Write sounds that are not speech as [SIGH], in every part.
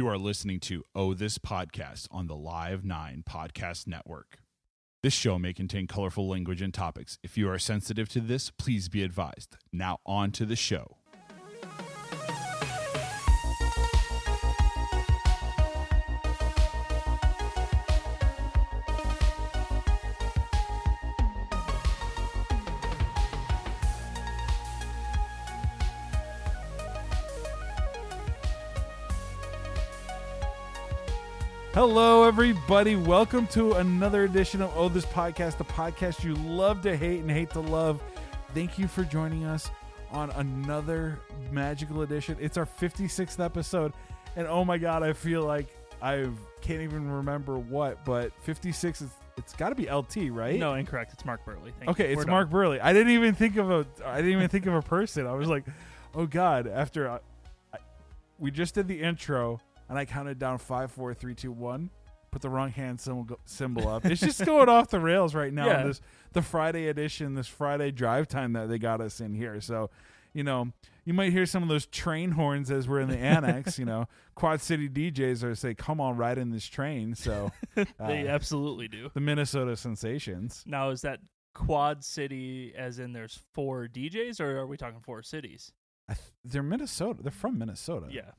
You are listening to Oh This Podcast on the Live 9 Podcast Network. This show may contain colorful language and topics. If you are sensitive to this, please be advised. Now, on to the show. Hello, everybody. Welcome to another edition of Oh This Podcast, the podcast you love to hate and hate to love. Thank you for joining us on another magical edition. It's our 56th episode, and oh my god, I feel like I can't even remember what, but 56 is it's got to be LT, right? No, incorrect. It's Mark Buehrle. Thank Okay, you. it's We're done. Mark Buehrle. I didn't even think of a. I didn't even think of a person. I was like, oh god. After I, I, we just did the intro, and I counted down five, four, three, two, one. Put the wrong hand symbol symbol up. It's just going off the rails right now. Yeah. This the Friday edition, this Friday drive time that they got us in here. So, you know, you might hear some of those train horns as we're in the annex. You know, [LAUGHS] Quad City DJs are say, "Come on, ride in this train." So, [LAUGHS] They uh, absolutely do. the Minnesota Sensations. Now, is that Quad City, as in there's four DJs, or are we talking four cities? I th- they're Minnesota. They're from Minnesota. Yeah.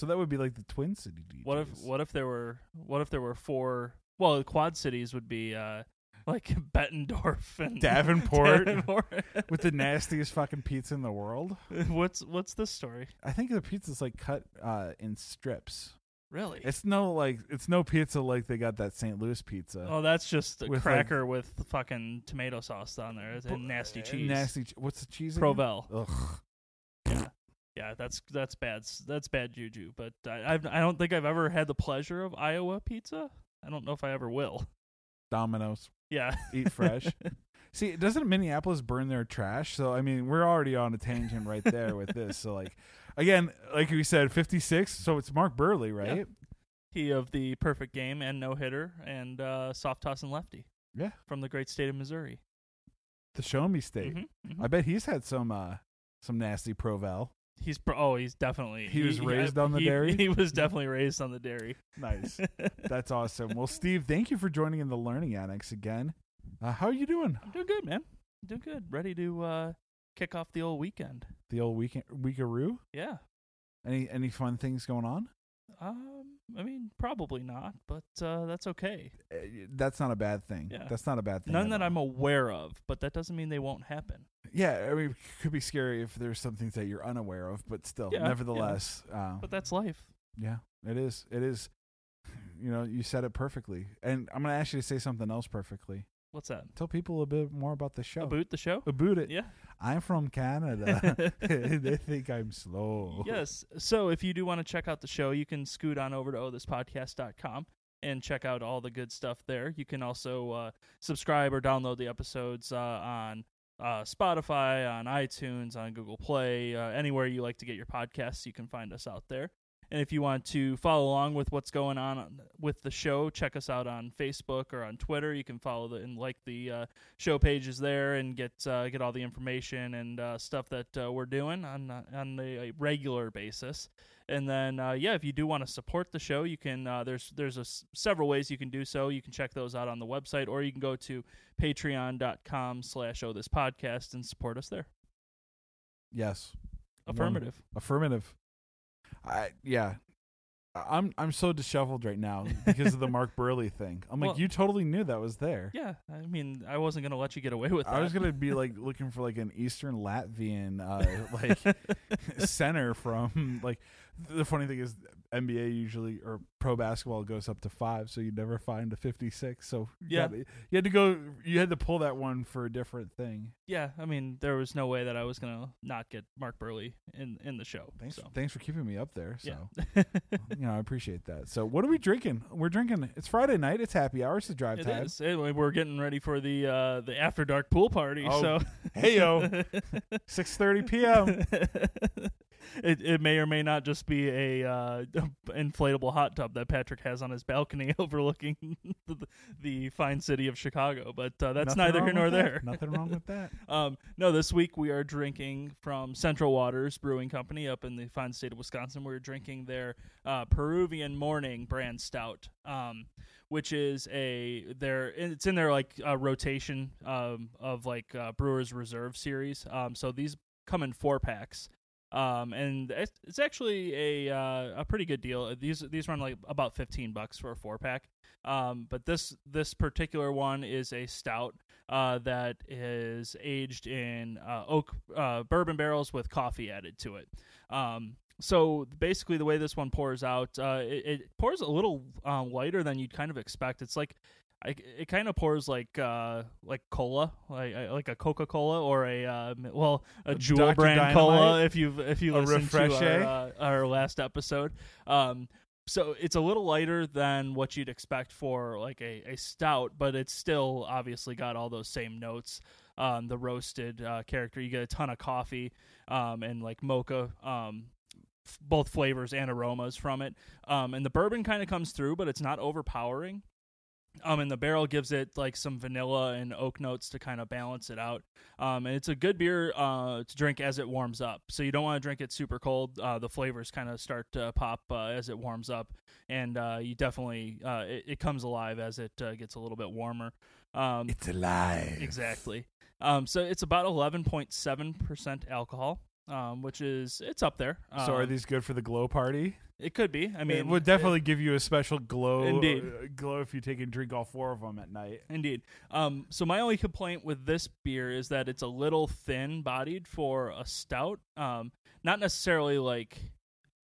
So that would be like the Twin City DJs. What if what if there were what if there were four? Well, the Quad cities would be uh, like [LAUGHS] Bettendorf and [LAUGHS] Davenport. Davenport. with the nastiest fucking pizza in the world? [LAUGHS] what's what's this story? I think the pizza's like cut uh, in strips. Really? It's no like it's no pizza like they got that St. Louis pizza. oh, that's just a with, like- cracker with fucking tomato sauce on there and nasty cheese. Nasty. che- What's the cheese? again? Provel. Ugh. Yeah, that's that's bad. That's bad juju. But I I've, I don't think I've ever had the pleasure of Iowa pizza. I don't know if I ever will. Domino's. Yeah, Eat fresh. [LAUGHS] See, doesn't Minneapolis burn their trash? So I mean, we're already on a tangent right there with this. So like, again, like we said, fifty six. So it's Mark Buehrle, right? he of the perfect game and no hitter and uh, soft toss and lefty Yeah. from the great state of Missouri. The Show Me State. Mhm, mhm. I bet he's had some uh some nasty Provel. He's pro- oh he's definitely He was raised on the he- dairy? He was definitely raised on the dairy. Nice. [LAUGHS] That's awesome. Well, Steve, thank you for joining in the Learning Annex again. Uh, how are you doing? I'm doing good, man. doing good. Ready to uh, kick off the old weekend. The old weekend weekaroo? Yeah. Any any fun things going on? Um, I mean, probably not, but uh, that's okay. Uh, that's not a bad thing. Yeah. That's not a bad thing. None that all. I'm aware of, but that doesn't mean they won't happen. Yeah, I mean, it could be scary if there's some things that you're unaware of, but still, Yeah, yeah. nevertheless, uh, But that's life. yeah, it is. It is. [SIGHS] You know, you said it perfectly, and I'm gonna ask you to say something else perfectly. What's that? Tell people a bit more about the show. About the show? About it. Yeah. I'm from Canada. [LAUGHS] [LAUGHS] they think I'm slow. Yes. So if you do want to check out the show, you can scoot on over to ohthispodcast.com and check out all the good stuff there. You can also uh, subscribe or download the episodes uh, on uh, Spotify, on iTunes, on Google Play, uh, anywhere you like to get your podcasts. You can find us out there. And if you want to follow along with what's going on with the show, check us out on Facebook or on Twitter. You can follow the, and like the uh, show pages there and get uh, get all the information and uh, stuff that uh, we're doing on uh, on a regular basis. And then uh, yeah, if you do want to support the show, you can. Uh, there's there's a s- several ways you can do so. You can check those out on the website, or you can go to Patreon.com/slash Oh This Podcast and support us there. Yes. Affirmative. Affirmative. I yeah. I'm I'm so disheveled right now because of the Mark [LAUGHS] Buehrle thing. I'm like, Well- you totally knew that was there. Yeah, I mean, I wasn't gonna let you get away with that. I was gonna be like [LAUGHS] looking for like an Eastern Latvian uh, [LAUGHS] like center from like the funny thing is NBA usually or pro basketball goes up to five, so you never find a fifty six. So you Yeah. had- you had to go you had to pull that one for a different thing. yeah, I mean, there was no way that I was gonna not get Mark Buehrle in in the show. Thanks so. thanks for keeping me up there. So Yeah. You know I appreciate that. So what are we drinking? We're drinking. It's Friday night. It's happy hour. It's the drive It time. is. Anyway, we're getting ready for the uh, the after dark pool party. Oh, so hey-yo. [LAUGHS] Six thirty p.m. [LAUGHS] it it may or may not just be a uh, [LAUGHS] inflatable hot tub that Patrick has on his balcony [LAUGHS] overlooking [LAUGHS] the, the fine city of Chicago. But uh, that's Nothing neither here nor with that. there. Nothing wrong with that. Um, no, this week we are drinking from Central Waters Brewing Company up in the fine state of Wisconsin. We're drinking their uh, Peruvian Morning brand stout, um, which is a their it's in their like uh, rotation um, of like uh, Brewers Reserve series. Um, so these come in four packs. Um, and it's, it's actually a uh, a pretty good deal. These these run like about fifteen bucks for a four pack. Um, but this this particular one is a stout uh, that is aged in uh, oak uh, bourbon barrels with coffee added to it. Um, so basically, the way this one pours out, uh, it, it pours a little uh, lighter than you'd kind of expect. It's like I, it kind of pours like uh, like cola, like uh, like a Coca Cola or a uh, well a Jewel Dr. brand cola. If you've if you A listened to our, uh, our last episode, um, so it's a little lighter than what you'd expect for like a, a stout, but it's still obviously got all those same notes. Um, the roasted uh, character, you get a ton of coffee um, and like mocha, um, both flavors and aromas from it. Um, and the bourbon kind of comes through, but it's not overpowering. Um, and the barrel gives it like some vanilla and oak notes to kind of balance it out. Um, and it's a good beer uh, to drink as it warms up. So you don't want to drink it super cold. Uh, the flavors kind of start to pop uh, as it warms up, and uh, you definitely uh, it, it comes alive as it uh, gets a little bit warmer. Um, It's alive. exactly. Um, so it's about eleven point seven percent alcohol, um, which is it's up there. So are Um, these good for the glow party? It could be. I mean, it would definitely give you a special glow. Indeed. uh, glow if you take and drink all four of them at night. Indeed. Um, so my only complaint with this beer is that it's a little thin bodied for a stout. Um, not necessarily like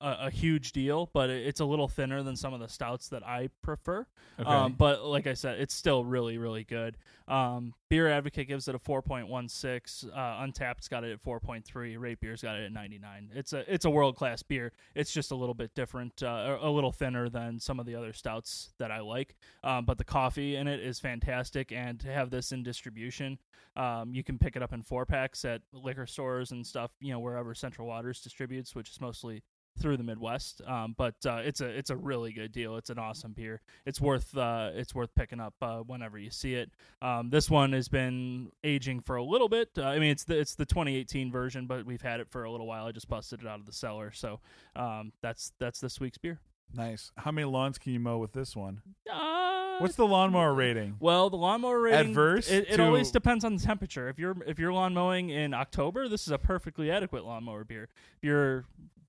a, a huge deal, but it's a little thinner than some of the stouts that I prefer. Okay. Um, but like I said, it's still really, really good. Um, Beer Advocate gives it a 4.16. Uh, Untappd's got it at 4.3. Rate Beer's got it at 99. It's a it's a world class beer. It's just a little bit different, uh, a a little thinner than some of the other stouts that I like. Um, but the coffee in it is fantastic, and to have this in distribution, um, you can pick it up in four packs at liquor stores and stuff. You know wherever Central Waters distributes, which is mostly through the Midwest. Um, but uh, it's a it's a really good deal. It's an awesome beer. It's worth uh, it's worth picking up uh, whenever you see it. Um, this one has been aging for a little bit. Uh, I mean, it's the it's the 2018 version, but we've had it for a little while. I just busted it out of the cellar, so um, that's that's this week's beer. nice. How many lawns can you mow with this one? Uh, What's the lawnmower rating? well, the lawnmower rating Adverse It, it to- always depends on the temperature. If you're if you're lawn mowing in October, this is a perfectly adequate lawnmower beer. If you're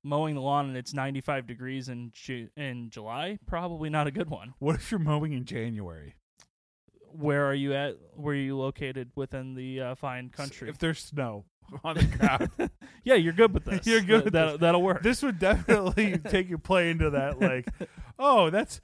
mowing the lawn and it's 95 degrees in Ju- in July, probably not a good one. What if you're mowing in January? Where are you at? Where are you located within the uh, fine country? If there's snow [LAUGHS] on the ground, yeah, you're good with this. [LAUGHS] You're good with That, this. that'll work. this would definitely [LAUGHS] take you play into that. Like, oh, that's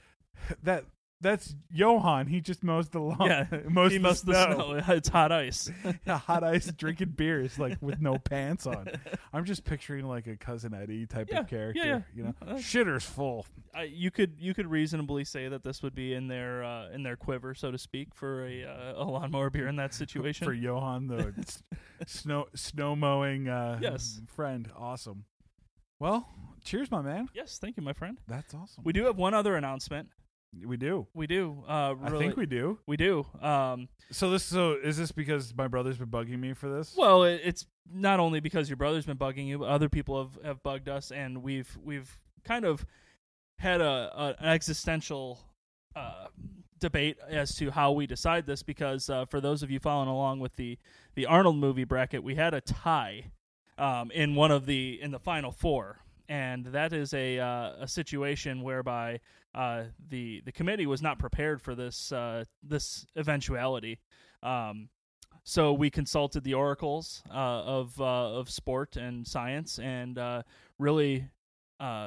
that that's Johan. He just mows the lawn. Yeah, [LAUGHS] mows he the must the snow. snow. [LAUGHS] It's hot ice. [LAUGHS] Hot ice drinking beers like with no pants on. I'm just picturing like a cousin Eddie type Yeah, of character. yeah. You know, Uh, shitter's full. I, you could you could reasonably say that this would be in their uh, in their quiver, so to speak, for a uh, a lawnmower beer in that situation. for Johan, the s- snow snow mowing uh, Yes. friend. Awesome. Well, cheers, my man. yes, thank you, my friend. That's awesome. We do have one other announcement. We do. We do. Uh, I think we do. we do. Um, So this so is this because my brother's been bugging me for this? well, it, it's not only because your brother's been bugging you, but other people have, have bugged us, and we've we've kind of had a, a an existential uh, debate as to how we decide this. Because uh, for those of you following along with the the Arnold movie bracket, we had a tie um, in one of the in the final four, and that is a uh, a situation whereby uh, the the committee was not prepared for this uh, this eventuality. Um, so we consulted the oracles uh, of uh, of sport and science, and uh, really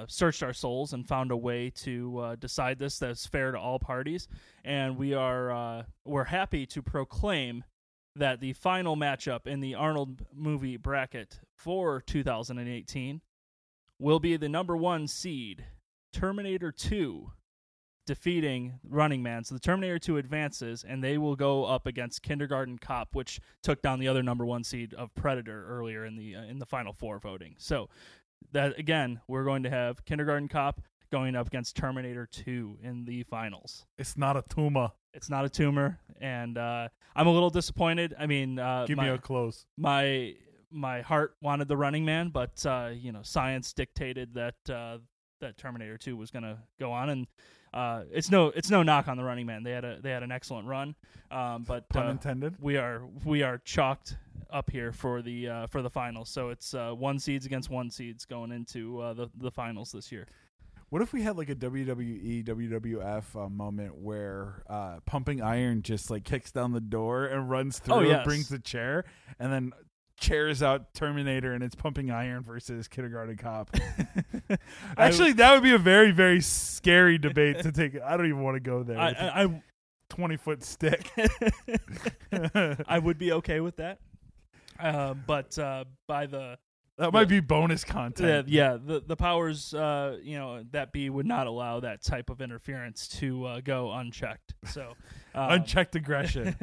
searched our souls and found a way to decide this that's fair to all parties. And we are we're happy to proclaim that the final matchup in the Arnold movie bracket for 2018 will be the number one seed, Terminator 2, defeating Running Man. So the Terminator 2 advances, and they will go up against Kindergarten Cop, which took down the other number one seed of Predator earlier in the uh, in the final four voting. So that again, we're going to have Kindergarten Cop going up against Terminator 2 in the finals. It's not a tumor. It's not a tumor, and uh, I'm a little disappointed. I mean, uh, Give my, me a close. my my heart wanted the Running Man, but uh, you know, science dictated that uh, that Terminator 2 was going to go on, and uh, it's no it's no knock on the Running Man. They had a they had an excellent run, um, but Pun uh, intended. we are we are chalked up here for the uh, for the finals. So it's uh, one seeds against one seeds going into uh, the the finals this year. What if we had like a WWE WWF uh, moment where uh, Pumping Iron just like kicks down the door and runs through, Oh, and yes. brings the chair, and then chairs out Terminator, and it's Pumping Iron versus Kindergarten Cop. [LAUGHS] Actually, that would be a very very scary debate to take. I don't even want to go there. I a I, twenty foot stick. I, [LAUGHS] I would be okay with that. [LAUGHS] Uh, but uh, by the that might be bonus content. yeah, yeah the the powers uh, you know that be would not allow that type of interference to uh, go unchecked. So [LAUGHS] um, Unchecked aggression.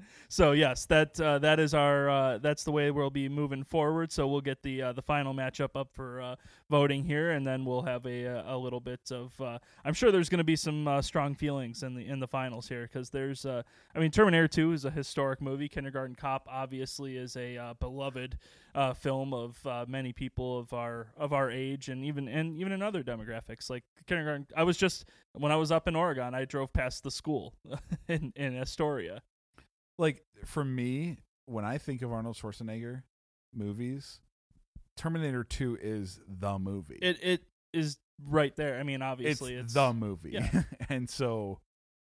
[LAUGHS] so yes, that uh, that is our uh, that's the way we'll be moving forward. So we'll get the uh, the final matchup up for uh, voting here, and then we'll have a a little bit of. Uh, I'm sure there's going to be some uh, strong feelings in the in the finals here because there's. Uh, I mean, Terminator 2 is a historic movie. Kindergarten Cop obviously is a uh, beloved uh, film of uh, many people of our of our age and even and even in other demographics like kindergarten. I was just when I was up in Oregon, I drove past the school [LAUGHS] in in Astoria. like for me, when I think of Arnold Schwarzenegger movies, Terminator Two is the movie. It it is right there. I mean, it's, obviously it's, the movie, yeah. [LAUGHS] and so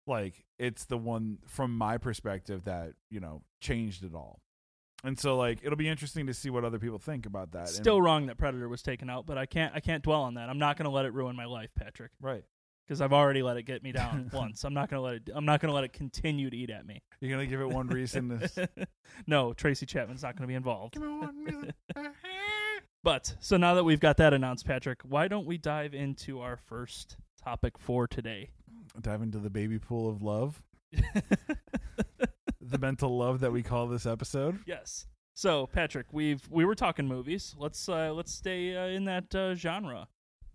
like it's the one from my perspective that you know changed it all. And so like it'll be interesting to see what other people think about that. And- still wrong that Predator was taken out, but I can't I can't dwell on that. I'm not going to let it ruin my life, Patrick, right. because I've already let it get me down [LAUGHS] once. I'm not going to let it. I'm not going to let it continue to eat at me. You're gonna give it one reason. To... [LAUGHS] no, Tracy Chapman's not going to be involved. Give me one reason. [LAUGHS] But so now that we've got that announced, Patrick, why don't we dive into our first topic for today? Dive into the baby pool of love, the mental love that we call this episode. yes. So Patrick, we've we were talking movies. Let's uh, let's stay uh, in that uh, genre.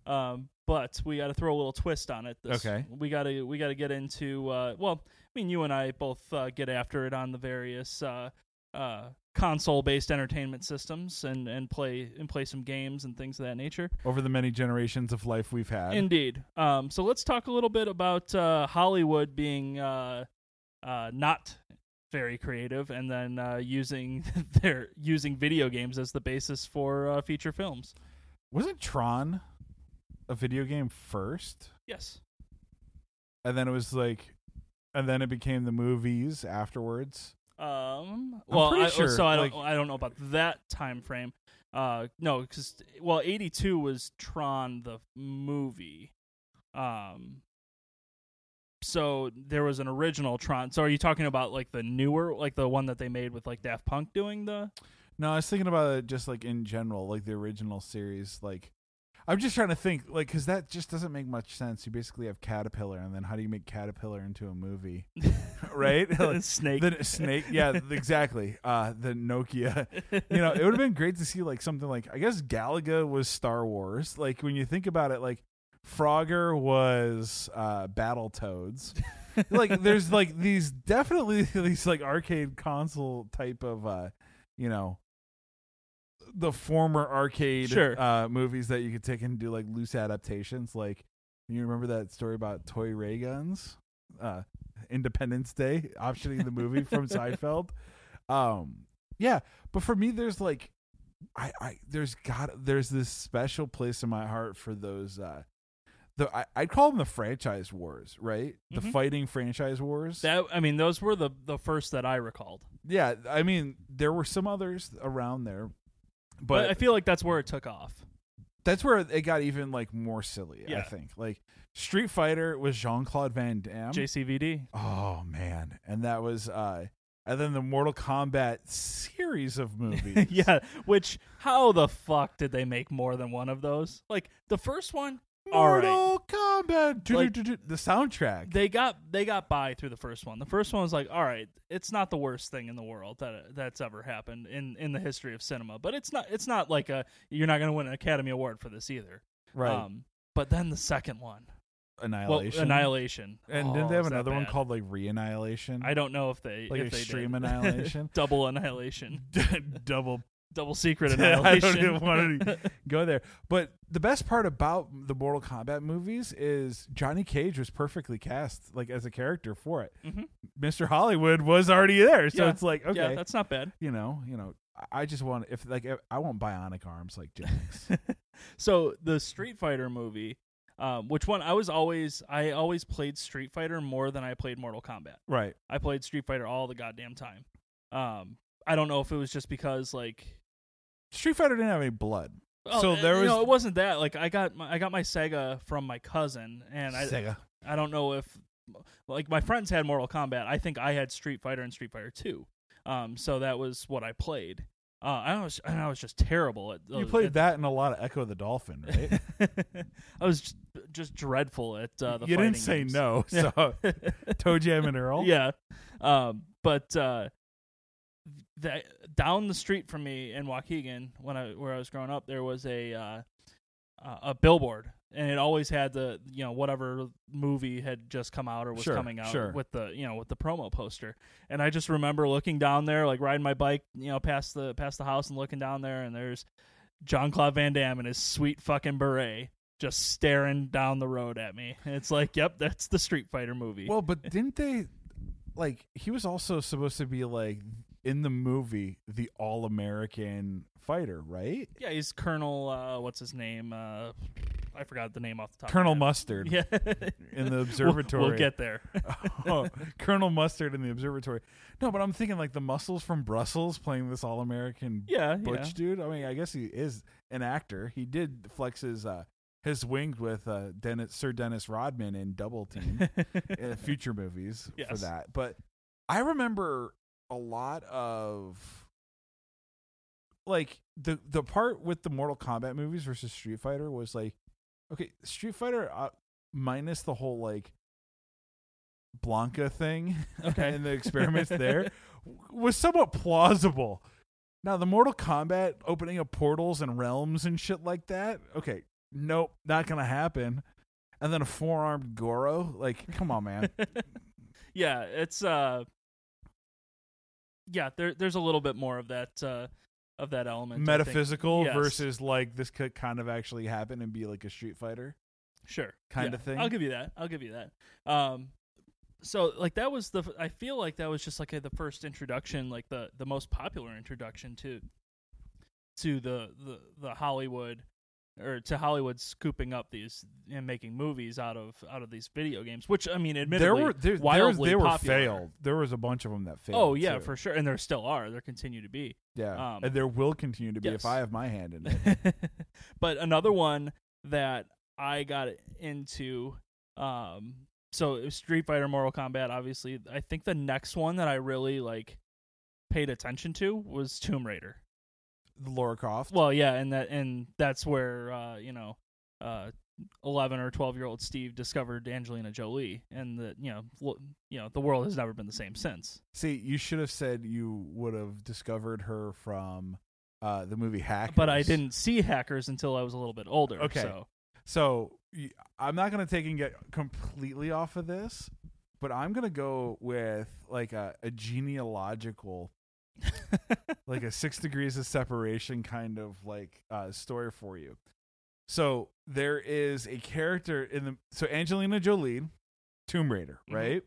Um, but we got to throw a little twist on it. This, Okay. We got to we got to get into. Uh, well, I mean, you and I both uh, get after it on the various uh, uh, console-based entertainment systems and and play and play some games and things of that nature. Over the many generations of life we've had. Indeed. Um, so let's talk a little bit about uh, Hollywood being uh, uh, not very creative, and then uh, using [LAUGHS] their using video games as the basis for uh, feature films. Wasn't Tron a video game first? Yes. And then it was like and then it became the movies afterwards. Um. I'm Well, pretty I, sure, so I don't. like- I don't know about that time frame. Uh, no, because well, eighty two was Tron the movie. Um. So there was an original Tron. So are you talking about like the newer, like the one that they made with like Daft Punk doing the? No, I was thinking about it just like in general, like the original series. Like, I'm just trying to think, like, because that just doesn't make much sense. You basically have Caterpillar, and then how do you make Caterpillar into a movie, [LAUGHS] right? [LAUGHS] Like, Snake. the snake, yeah, exactly. Uh, the Nokia. [LAUGHS] You know, it would have been great to see like something like I guess Galaga was Star Wars. Like when you think about it, like Frogger was uh, Battle Toads. [LAUGHS] like there's like these definitely [LAUGHS] these like arcade console type of uh, you know the former arcade Sure. uh, movies that you could take and do like loose adaptations. Like you remember that story about toy ray guns, uh, Independence Day optioning the movie from [LAUGHS] Seinfeld. Um, yeah, but for me, there's like, I, I there's got there's this special place in my heart for those. Uh, the I, I'd call them the franchise wars, right? The Mhm. fighting franchise wars. That I mean, those were the the first that I recalled. yeah, I mean, there were some others around there, But, but I feel like that's where it took off. that's where it got even like more silly. Yeah. I think like Street Fighter was Jean Claude Van Damme. JCVD. oh man, and that was uh, and then the Mortal Kombat series of [LAUGHS] movies. yeah, which how the fuck did they make more than one of those? Like the first one, all right. Mortal Kombat. Like- the soundtrack. they got they got by through the first one. The first one was like, all right, it's not the worst thing in the world that that's ever happened in in the history of cinema, but it's not it's not like a you're not going to win an Academy Award for this either. right. Um, but then the second one, Annihilation. well, Annihilation, And oh, didn't they have another one called like Re-Annihilation? I don't know if they like if they Extreme did. [LAUGHS] Annihilation? double annihilation, [LAUGHS] Double. Double secret [LAUGHS] I annihilation. don't even want to [LAUGHS] go there. But the best part about the Mortal Kombat movies is Johnny Cage was perfectly cast, like as a character for it. Mhm. Mr. Hollywood was already there, so Yeah. it's like okay, Yeah, that's not bad. you know, you know. I- I just want if like if- I want bionic arms like Jax. [LAUGHS] so the Street Fighter movie, um, which one I was always I always played Street Fighter more than I played Mortal Kombat. right. I played Street Fighter all the goddamn time. Um, I don't know if it was just because like Street Fighter didn't have any blood. oh, So there was- no. it wasn't that like I got my, I got my Sega from my cousin and I Sega. I don't know if like my friends had Mortal Kombat. I think I had Street Fighter and Street Fighter 2. Um, so that was what I played. Uh, I was and I was just terrible at. You played at- that and a lot of Ecco the Dolphin, right? [LAUGHS] I was just, just dreadful at uh, the. you didn't say games. no, [LAUGHS] so [LAUGHS] ToeJam and Earl. yeah, um, but uh, the, down the street from me in Waukegan, when I where I was growing up, there was a uh, uh, a billboard, and it always had the you know whatever movie had just come out or was Sure, coming out sure. with the you know with the promo poster. And I just remember looking down there, like riding my bike, you know, past the past the house and looking down there, and there's Jean Claude Van Damme in his sweet fucking beret. Just staring down the road at me. And [LAUGHS] it's like, yep, that's the Street Fighter movie. Well, but didn't they like he was also supposed to be like in the movie the all American fighter, right? Yeah, he's Colonel. Uh, what's his name? Uh, I forgot the name off the top. Colonel Mustard. Yeah, in the [LAUGHS] We'll- observatory. We'll, get there. [LAUGHS] oh, Colonel Mustard in the observatory. No, but I'm thinking like the muscles from Brussels playing this all American yeah, butch dude. I mean, I guess he is an actor. He did flex his uh his wings with uh Dennis Sir Dennis Rodman in Double Team. [LAUGHS] yeah. uh, future movies for that. But I remember a lot of like the the part with the Mortal Kombat movies versus Street Fighter was like okay, Street Fighter uh, minus the whole like Blanka thing [LAUGHS] Okay. and the experiments there [LAUGHS] was somewhat plausible. Now the Mortal Kombat opening up portals and realms and shit like that. Okay, nope, not gonna happen. And then a four armed Goro, like, come on, man. [LAUGHS] yeah, it's uh, yeah. There, there's a little bit more of that uh, of that element. Metaphysical Yes. versus like this could kind of actually happen and be like a Street Fighter. sure kind Yeah, of thing. I'll give you that. I'll give you that. Um, so like that was the. I feel like that was just like a, the first introduction, like the the most popular introduction to to the the the Hollywood or to Hollywood scooping up these and making movies out of out of these video games. Which I mean, admittedly, there were there, there was, wildly they were popular. failed. There was a bunch of them that failed. Oh yeah, too. for sure, and there still are. There continue to be. yeah, um, and there will continue to be yes. if I have my hand in it. [LAUGHS] but another one that I got into, um, so Street Fighter, Mortal Kombat. Obviously, I think the next one that I really like paid attention to was Tomb Raider. Laura Croft. Well, yeah, and that and that's where uh, you know, uh, eleven or twelve year old Steve discovered Angelina Jolie, and that you know, lo- you know, the world has never been the same since. See, you should have said you would have discovered her from uh, the movie Hackers. But I didn't see Hackers until I was a little bit older. Okay. So So I'm not gonna take and get completely off of this, but I'm gonna go with like a, a genealogical, [LAUGHS] like a six degrees of separation kind of like uh, story for you. So there is a character in the so Angelina Jolie, Tomb Raider, Mhm. right?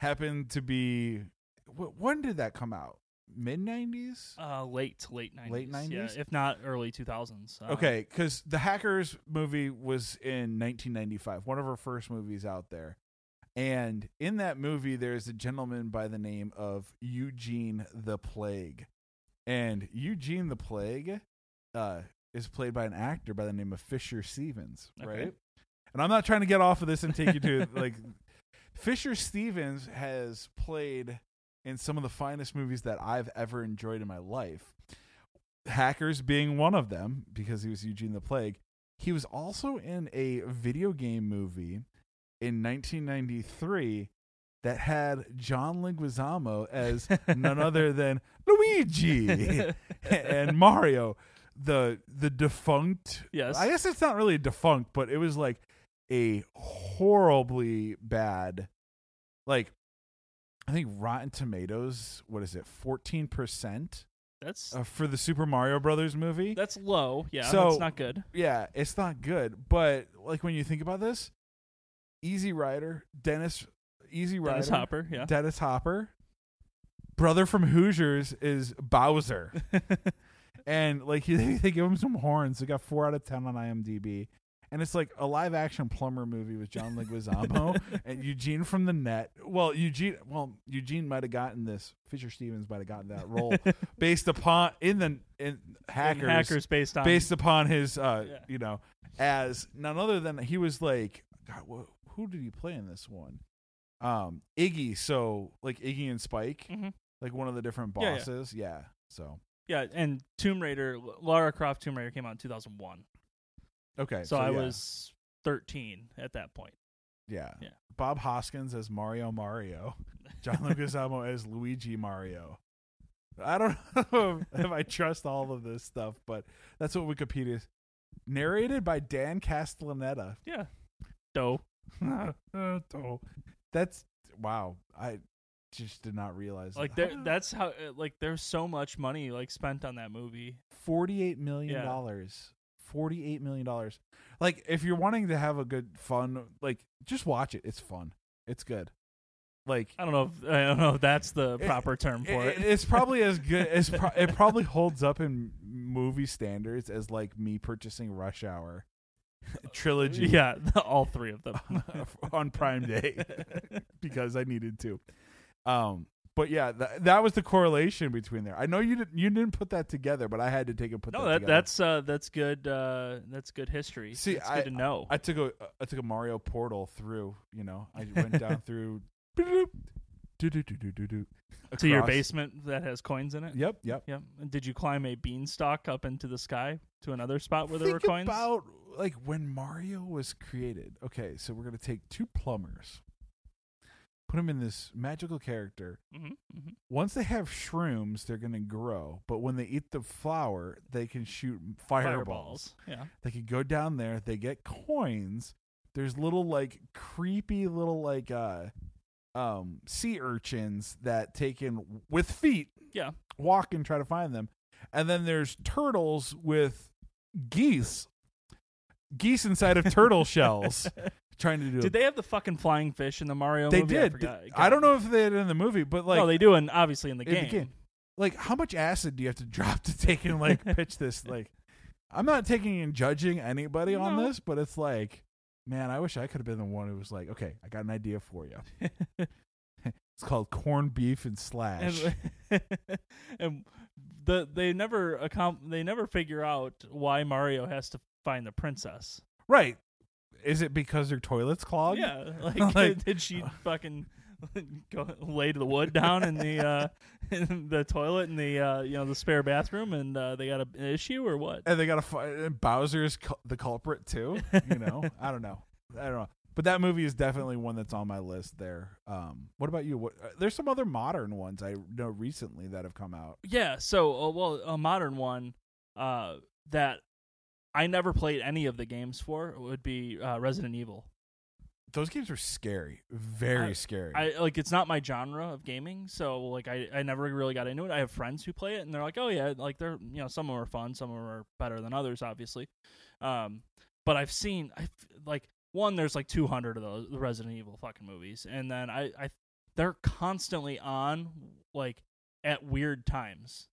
Happened to be wh- when did that come out? Mid nineties. Uh, late, late nineties, Late yeah, 90s? if not early two thousands. Uh, Okay, because the Hackers movie was in 1995, one of her first movies out there. And in that movie, there's a gentleman by the name of Eugene the Plague. And Eugene the Plague uh, is played by an actor by the name of Fisher Stevens, Okay. right? And I'm not trying to get off of this and take you to [LAUGHS] like Fisher Stevens has played in some of the finest movies that I've ever enjoyed in my life. Hackers being one of them because he was Eugene the Plague. He was also in a video game movie in 1993 that had John Leguizamo as none [LAUGHS] other than Luigi [LAUGHS] and Mario, the the defunct. Yes. I guess it's not really defunct, but it was like a horribly bad, like I think Rotten Tomatoes. What is it? Fourteen percent That's uh, for the Super Mario Brothers movie. that's low. Yeah, So- that's not good. yeah, it's not good. But like when you think about this, Easy Rider, Dennis, Easy Rider, Dennis Hopper. Yeah. Dennis Hopper, brother from Hoosiers is Bowser, [LAUGHS] and like [LAUGHS] they, they give him some horns. They got four out of ten on IMDb, and it's like a live action plumber movie with John Leguizamo [LAUGHS] and Eugene from the Net. Well, Eugene, well Eugene might have gotten this. Fisher Stevens might have gotten that role based upon in the in hackers, hackers based on based upon his uh Yeah. you know as none other than he was like God, wh- who did he play in this one um iggy so like iggy and spike Mhm. like one of the different Yeah, yeah. bosses yeah, so Yeah, and Tomb Raider, Lara Croft Tomb Raider came out in 2001. okay So, I yeah. was 13 at that point. yeah. yeah. bob hoskins as mario mario john [LAUGHS] leguizamo as luigi mario i don't [LAUGHS] know if i trust all of this stuff but that's what wikipedia is narrated by dan castellaneta Yeah. Doe. [LAUGHS] oh, that's wow. I just did not realize. Like there, that's how uh, like there's so much money like spent on that movie. forty-eight million Yeah. dollars. Forty-eight million dollars. Like, if you're wanting to have a good fun, like, just watch it. It's fun. It's good. Like, I don't know if I don't know if that's the It- proper term for it. it's probably as [LAUGHS] good as pro- it probably holds up in movie standards as like me purchasing Rush Hour [LAUGHS] trilogy. yeah, [LAUGHS] all three of them. [LAUGHS] on Prime Day because I needed to. Um, but yeah, th- that was the correlation between there. I know you didn't you didn't put that together, but I had to take and put no, that, that together. that's uh that's good uh that's good history. See, it's I- good to know. I took a I took a Mario portal through. You know, I went down through. To your basement that has coins in it. Yep, yep. Yep. And did you climb a beanstalk up into the sky to another spot where there Think were coins? about like when Mario was created. Okay, so we're gonna take two plumbers, put them in this magical character. hmm hmm Once they have shrooms, they're gonna grow. But when they eat the flower, they can shoot fireballs. Yeah. They can go down there. They get coins. There's little like creepy little like uh um sea urchins that take in with feet Yeah. walk and try to find them. And then there's turtles with geese. Geese inside of turtle [LAUGHS] shells trying to do Did they have the fucking flying fish in the Mario They movie? Did. forgot. I don't know if they did in the movie, but like no, they do, and obviously in the in the game. game. like how much acid do you have to [LAUGHS] drop to take and like pitch this [LAUGHS] like I'm not taking and judging anybody on this, but it's like man, I wish I could have been the one who was like, okay, I got an idea for you. [LAUGHS] It's called corned beef and slash. and, [LAUGHS] and the they never account they never figure out why Mario has to find the princess. right. Is it because their toilet's clogged? Yeah, [LAUGHS] like, Like- did she uh, fucking [LAUGHS] go lay the wood down in the uh [LAUGHS] in the toilet in the uh you know the spare bathroom and uh, they got a, an issue or what? And they got to find Bowser's cul- the culprit too. You know, [LAUGHS] I don't know. I don't know. But that movie is definitely one that's on my list. There. Um, what about you? What, uh, there's some other modern ones I know recently that have come out. Yeah, so uh, well, a modern one uh, that I never played any of the games for would be uh, Resident Evil. Those games are scary, very I- scary. I like it's not my genre of gaming, so like I, I never really got into it. I have friends who play it, and they're like, oh yeah, like they're you know some of them are fun, some of them are better than others, obviously. Um, but I've seen I like one. There's like 200 of those Resident Evil fucking movies, and then I I they're constantly on like at weird times.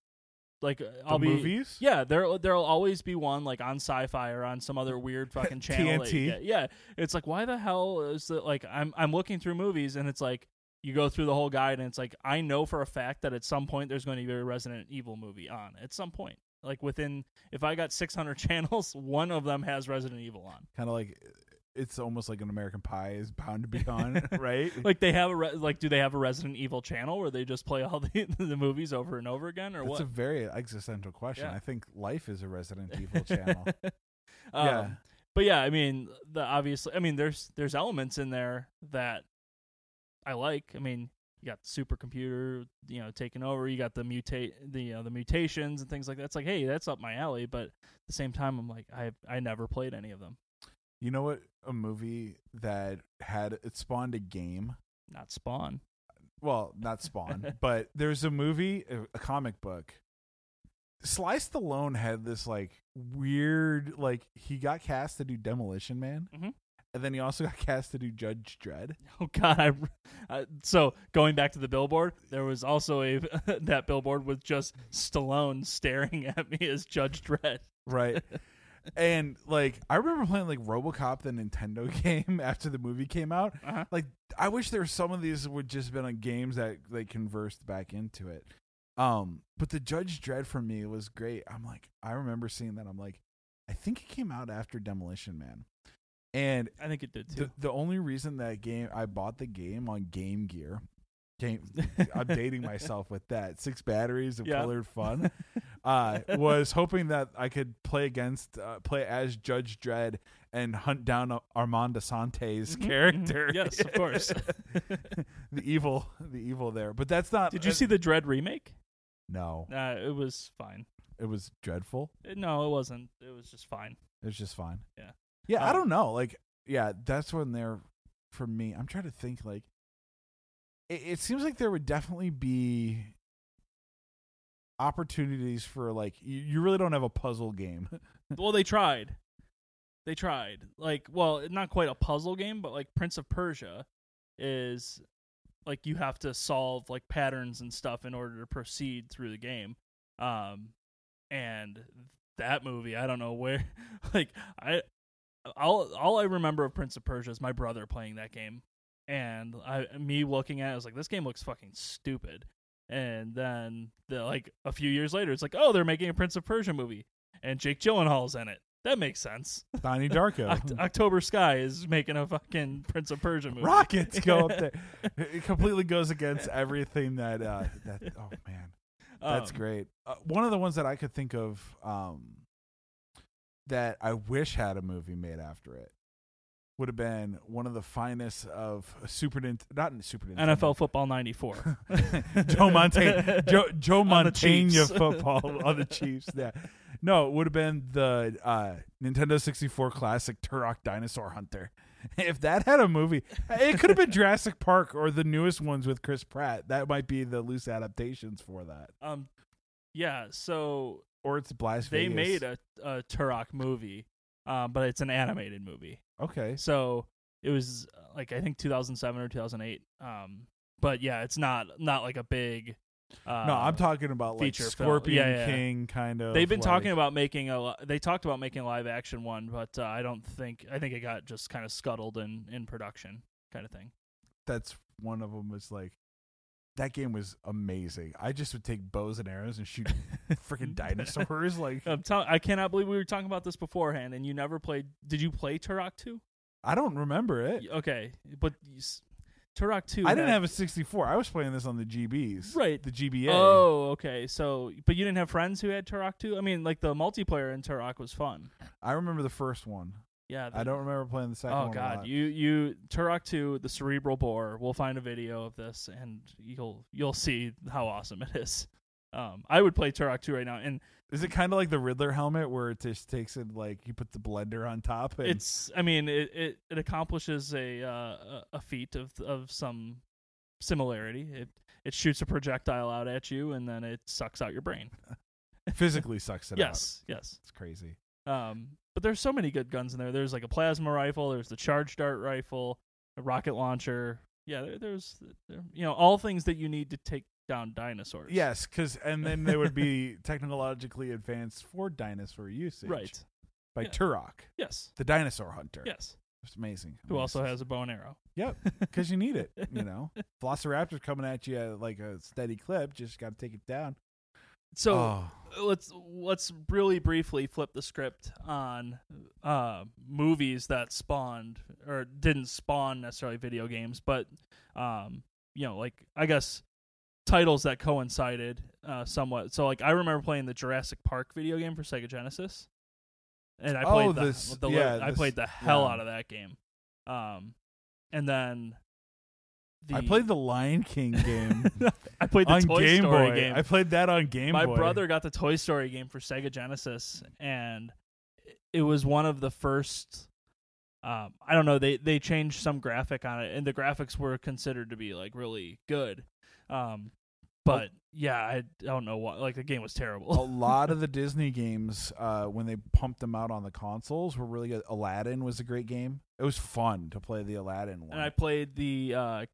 Like uh, the I'll be movies. yeah, there there'll always be one like on Sci-Fi or on some other weird [LAUGHS] fucking channel. TNT. get. Yeah, it's like why the hell is it like I'm I'm looking through movies and it's like you go through the whole guide and it's like I know for a fact that at some point there's going to be a Resident Evil movie on at some point. Like within if I got 600 [LAUGHS] channels, one of them has Resident Evil on. Kind of like it's almost like an American Pie is bound to be on, [LAUGHS] right? Like they have a re- like do they have a Resident Evil channel where they just play all the [LAUGHS] the movies over and over again or That's what? a very existential question. Yeah. I think life is a Resident Evil channel. [LAUGHS] Um, Yeah. but yeah, I mean, the obviously, I mean, there's there's elements in there that I like. I mean, you got the supercomputer, you know, taking over. You got the mutate, the uh, the mutations and things like that. It's like, hey, that's up my alley. But at the same time, I'm like, I I never played any of them. You know what? A movie that had it spawned a game. Not Spawn. Well, not Spawn, [LAUGHS] but there's a movie, a, a comic book. Sly Stallone had this like weird, like he got cast to do Demolition Man, Mhm. and then he also got cast to do Judge Dredd. Oh God! I, uh, so going back to the billboard, there was also a [LAUGHS] that billboard with just Stallone staring at me as Judge Dredd. Right. [LAUGHS] and like I remember playing like RoboCop the Nintendo [LAUGHS] game after the movie came out. Uh-huh. Like I wish there were some of these would just have been on games that they conversed back into it. Um but the Judge Dredd for me was great. I'm like I remember seeing that I'm like I think it came out after Demolition Man. And I think it did too. the, the only reason that game I bought the game on Game Gear Game, I'm dating myself with that. Six batteries of Yeah. colored fun. [LAUGHS] Uh, was hoping that I could play against, uh, play as Judge Dredd and hunt down Armand Assante's Mhm, character. mhm. Yes, of course. [LAUGHS] the evil, the evil there. But that's not. Did you uh, see the Dredd remake? No, Uh, it was fine. it was dreadful. Uh, No, it wasn't. It was just fine. It was just fine. Yeah. Yeah, I Um, don't know. Like, yeah, that's when they're for me. I'm trying to think. Like, it, it seems like there would definitely be opportunities for like you, you really don't have a puzzle game. [LAUGHS] well, they tried. They tried. Like, well, not quite a puzzle game, but like Prince of Persia is like you have to solve like patterns and stuff in order to proceed through the game. Um and that movie, I don't know where [LAUGHS] like I all all I remember of Prince of Persia is my brother playing that game and I me looking at it I was like this game looks fucking stupid. And then the like a few years later it's like, "Oh, they're making a Prince of Persia movie and Jake Gyllenhaal's in it." That makes sense. Donnie Darko. [LAUGHS] Oct- October Sky is making a fucking Prince of Persia movie. Rockets go up [LAUGHS] there. It completely goes against everything that. Uh, that oh man, that's Um, great. Uh, one of the ones that I could think of um, that I wish had a movie made after it would have been one of the finest of Super Nintendo, not in Super Nintendo. NFL Football '94. [LAUGHS] Joe Montana, Joe, Joe Montana football on the Chiefs. Yeah, no, it would have been the uh, Nintendo 64 classic Turok Dinosaur Hunter. [LAUGHS] If that had a movie, it could have been Jurassic Park or the newest ones with Chris Pratt. That might be the loose adaptations for that, Um, yeah. So or it's Blast they Vegas. made a a Turok movie, um, but it's an animated movie. okay. So it was uh, like I think 2007 or 2008. Um, but yeah, it's not not like a big. Uh, no, I'm talking about like feature. Scorpion Yeah, yeah. King kind of. They've been like- talking about making a. They talked about making a live action one, but uh, I don't think. I think it got just kind of scuttled in in production, kind of thing. That's one of them. is like that game was amazing. I just would take bows and arrows and shoot [LAUGHS] freaking dinosaurs. Like I'm tell- I cannot believe we were talking about this beforehand, and you never played. Did you play Turok 2? I don't remember it. Okay, but you s- Turok 2. I didn't had- have a 64. I was playing this on the GBs. Right. The GBA. Oh, okay. So, but you didn't have friends who had Turok 2? I mean, like the multiplayer in Turok was fun. I remember the first one. Yeah. I don't remember playing the second Oh God, you you Turok 2, the cerebral bore. We'll find a video of this, and you'll you'll see how awesome it is. Um, I would play Turok 2 right now, and Is it kind of like the Riddler helmet where it just takes it like you put the blender on top? And it's I mean it it, it accomplishes a uh, a- a feat of of some similarity. It it shoots a projectile out at you, and then it sucks out your brain. [LAUGHS] physically sucks it [LAUGHS] out. yes, yes. It's crazy. Um, but there's so many good guns in there. There's like a plasma rifle. There's the charge dart rifle, a rocket launcher. Yeah, there, there's there, you know all things that you need to take down dinosaurs. Yes, because and then they would be [LAUGHS] technologically advanced for dinosaur usage. right. By Yeah. Turok, Yes, the dinosaur hunter. yes. It's amazing. Who also has a bow and arrow? Yep, because you need it. You know, [LAUGHS] Velociraptor's coming at you at like a steady clip. Just got to take it down. So oh, let's let's really briefly flip the script on uh, movies that spawned or didn't spawn necessarily video games, but um, you know, like I guess titles that coincided uh, somewhat. So like I remember playing the Jurassic Park video game for Sega Genesis. and I Oh, played the, this- the li- yeah, I this- played the hell yeah. out of that game. Um, and then the, I played the Lion King game [LAUGHS] I played the on Toy Game Story Boy. game. I played that on Game Boy. My Boy. brother got the Toy Story game for Sega Genesis, and it was one of the first. Um, I don't know. They they changed some graphic on it, and the graphics were considered to be like really good. Um, but yeah, I don't know what. Like the game was terrible. a [LAUGHS] lot of the Disney games, uh, when they pumped them out on the consoles, were really good. Aladdin was a great game. It was fun to play the Aladdin one. and I played the uh,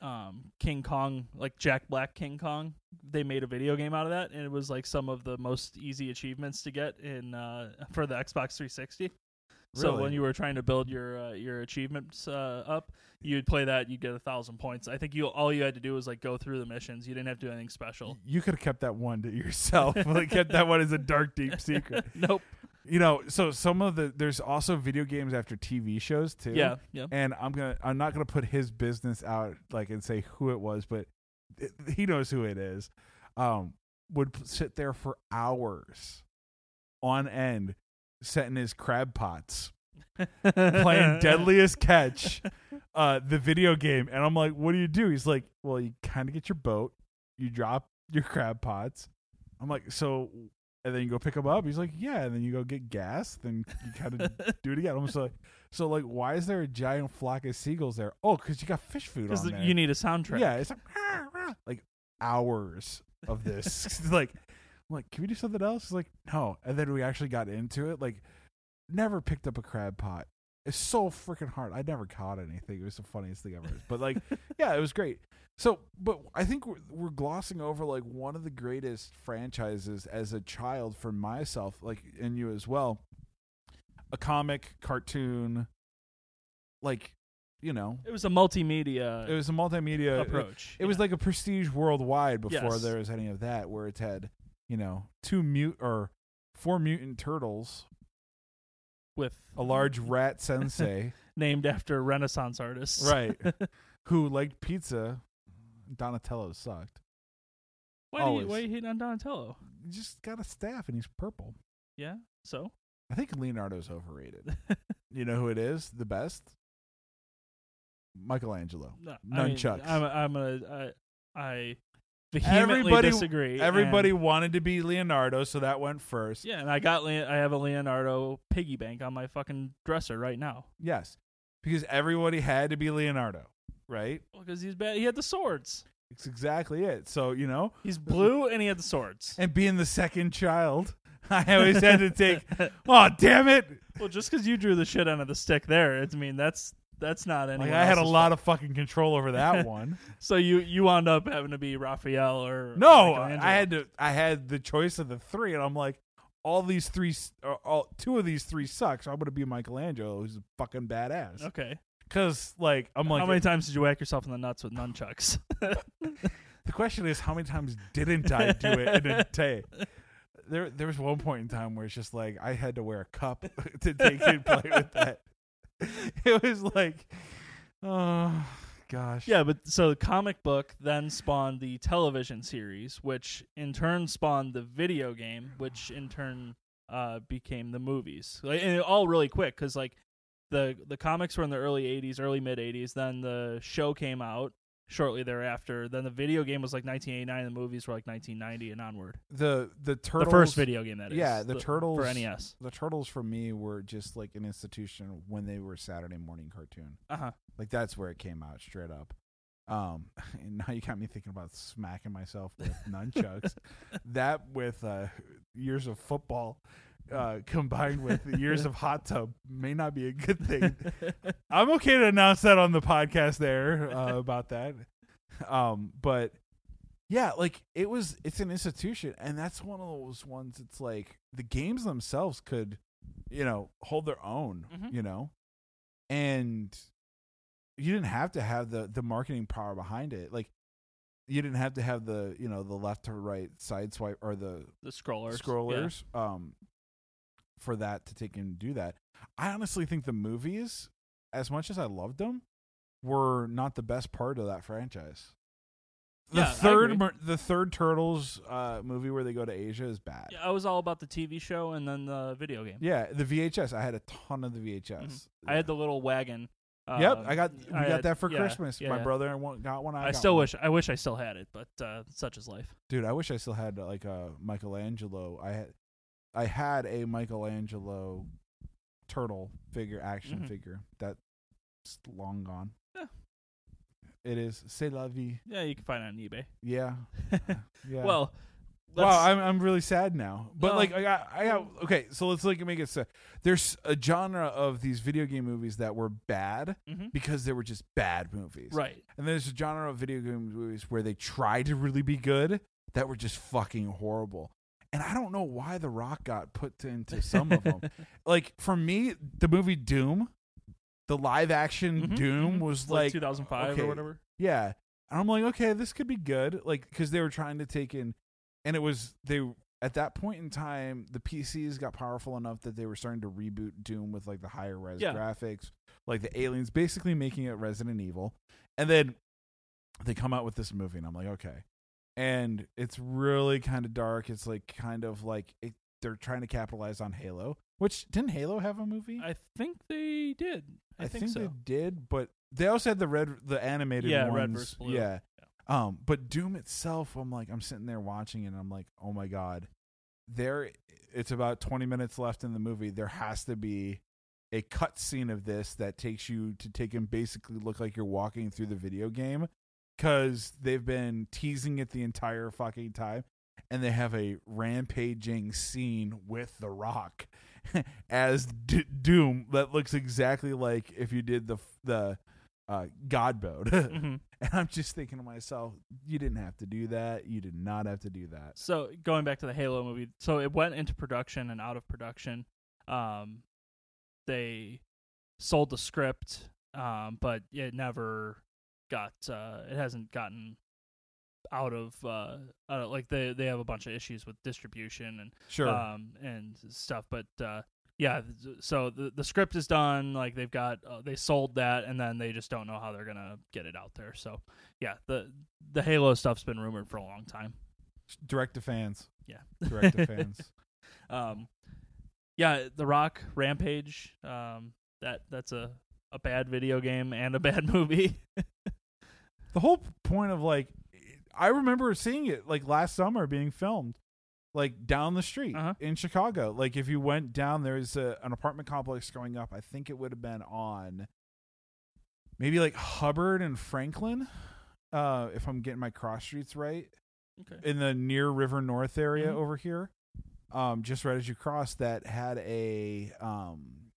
um, King Kong, like Jack Black King Kong. They made a video game out of that, and it was like some of the most easy achievements to get in uh, for the Xbox 360. So when you were trying to build your uh, your achievements uh, up, you'd play that, you'd get a thousand points. I think you all you had to do was like go through the missions. You didn't have to do anything special. you could have kept that one to yourself. [LAUGHS] like kept that one as a dark, deep secret. [LAUGHS] nope. You know, so some of the there's also video games after TV shows too. Yeah. Yeah. And I'm gonna I'm not gonna put his business out like and say who it was, but it, he knows who it is. Um, would sit there for hours on end, setting his crab pots, [LAUGHS] playing Deadliest Catch, uh, the video game, and I'm like, what do you do? He's like, well, you kind of get your boat, you drop your crab pots. I'm like, so, and then you go pick them up. He's like, yeah, and then you go get gas, then you kind of [LAUGHS] do it again. I'm just like, so like, why is there a giant flock of seagulls there? Oh, because you got fish food on there. you need a soundtrack. Yeah, it's like, "Ah, ah," like hours of this. [LAUGHS] [LAUGHS] like, I'm like, can we do something else? He's like, no. And then we actually got into it. Like, never picked up a crab pot. It's so freaking hard. I never caught anything. It was the funniest thing ever. But like, [LAUGHS] yeah, it was great. So, but I think we're, we're glossing over like one of the greatest franchises as a child for myself, like, and you as well. A comic, cartoon, like, you know, It was a multimedia it was a multimedia approach. it was Yeah. like a prestige worldwide before Yes. there was any of that, where it's had, you know, two mute or four mutant turtles, with a large rat sensei, [LAUGHS] named after Renaissance artists. right, [LAUGHS] who liked pizza. Donatello sucked. Why, do you, Always. why are you hating on Donatello? He just got a staff and he's purple. Yeah. So I think Leonardo's overrated. [LAUGHS] you know who it is? The best? Michelangelo. no, I mean, Nunchucks. I'm, I'm a, I, I vehemently Everybody- disagree. Everybody and- wanted to be Leonardo, so that went first. yeah, and I got Le- I have a Leonardo piggy bank on my fucking dresser right now. Yes. Because everybody had to be Leonardo, right? Because he's bad. He had the swords. It's exactly it. So, you know, He's blue and he had the swords. and being the second child, [LAUGHS] I always had to take, [LAUGHS] oh, damn it. well, just because you drew the shit out of the stick there, it's I mean that's that's not anyone. Like, I had a lot of fucking control over that [LAUGHS] one. So you you wound up having to be Raphael or No. I had to, I had the choice of the three, and I'm like, all these three, uh, all two of these three suck, so I'm going to be Michelangelo, who's a fucking badass. Okay. Because, like, I'm like, How many times did you whack yourself in the nuts with nunchucks? [LAUGHS] the question is, how many times didn't I do it in a [LAUGHS] day? There, there was one point in time where it's just like I had to wear a cup to take and play with that. [LAUGHS] It was like, oh gosh, yeah, but so the comic book then spawned the television series, which in turn spawned the video game, which in turn uh, became the movies. Like, and it all really quick because like the the comics were in the early '80s, early mid '80s. Then the show came out shortly thereafter. Then the video game was like 1989. The movies were like 1990 and onward. the the turtles. the first video game that is. yeah, the Turtles- for NES. The turtles for me were just like an institution when they were Saturday morning cartoon. Uh huh. Like that's where it came out straight up. Um, [LAUGHS] and now you got me thinking about smacking myself with nunchucks. [LAUGHS] that with uh, years of football uh, [LAUGHS] combined with years of hot tub may not be a good thing. [LAUGHS] I'm okay to announce that on the podcast there uh, about that. Um, but yeah, like it was, it's an institution, and that's one of those ones. It's like the games themselves could, you know, hold their own. Mhm. You know, and you didn't have to have the the marketing power behind it. Like you didn't have to have the you know the left to right side swipe or the the scrollers. scrollers um for that to take and do that. I honestly think the movies, as much as I loved them, were not the best part of that franchise. The Yeah, third, the third Turtles uh, movie where they go to Asia is bad. Yeah, I was all about the TV show and then the video game. Yeah, the VHS. I had a ton of the VHS. Mhm. I had the little wagon. Yep, um, I got we I got had- that for yeah, Christmas. yeah, My yeah. brother got one. I, I got still one. wish I wish I still had it, but uh, such is life. dude. I wish I still had like a Michelangelo. I had I had a Michelangelo turtle figure, action Mhm. figure that's long gone. Yeah. It is. C'est la vie. Yeah, you can find it on eBay. Yeah. [LAUGHS] Yeah. Well, Wow, I'm I'm really sad now. But like I got I got okay, so let's like make it so there's a genre of these video game movies that were bad Mhm. because they were just bad movies. right. And there's a genre of video game movies where they tried to really be good that were just fucking horrible. And I don't know why The Rock got put into some of them. [LAUGHS] Like for me, the movie Doom, the live action Mhm, Doom mhm. was like like 2005 okay. or whatever. yeah. And I'm like, okay, this could be good. Like, because they were trying to take in, and it was, they, at that point in time, the PCs got powerful enough that they were starting to reboot Doom with like the higher res Yeah. graphics, like the aliens, basically making it Resident Evil. And then they come out with this movie, and I'm like, okay. And it's really kind of dark. It's like kind of like it, they're trying to capitalize on Halo, which didn't Halo have a movie? I think they did. I, think, so. they did, but they also had the red, the animated Yeah, ones. red versus blue. Yeah. Um, but Doom itself, I'm like, I'm sitting there watching it, and I'm like, oh my god, there. It's about 20 minutes left in the movie. There has to be a cut scene of this that takes you to take him basically look like you're walking through the video game, because they've been teasing it the entire fucking time, and they have a rampaging scene with The Rock [LAUGHS] as D- Doom that looks exactly like if you did the the uh, God mode. [LAUGHS] Mhm. and I'm just thinking to myself, you didn't have to do that. You did not have to do that. So going back to the Halo movie, so it went into production and out of production. Um, they sold the script, um, but it never got. Uh, it hasn't gotten out of uh, uh, like they they have a bunch of issues with distribution and Sure. um and stuff but uh yeah so the the script is done like they've got uh, they sold that and then they just don't know how they're gonna get it out there so yeah the the halo stuff's been rumored for a long time Direct to fans. yeah Direct to [LAUGHS] fans. um yeah the rock rampage um that that's a a bad video game and a bad [LAUGHS] movie The whole point of like, I remember seeing it like last summer being filmed, like down the street Uh-huh. in Chicago. Like if you went down, there's a, an apartment complex going up. I think it would have been on maybe like Hubbard and Franklin, uh, if I'm getting my cross streets right. okay in the near River North area Mhm. over here, um, just right as you cross, that had a um,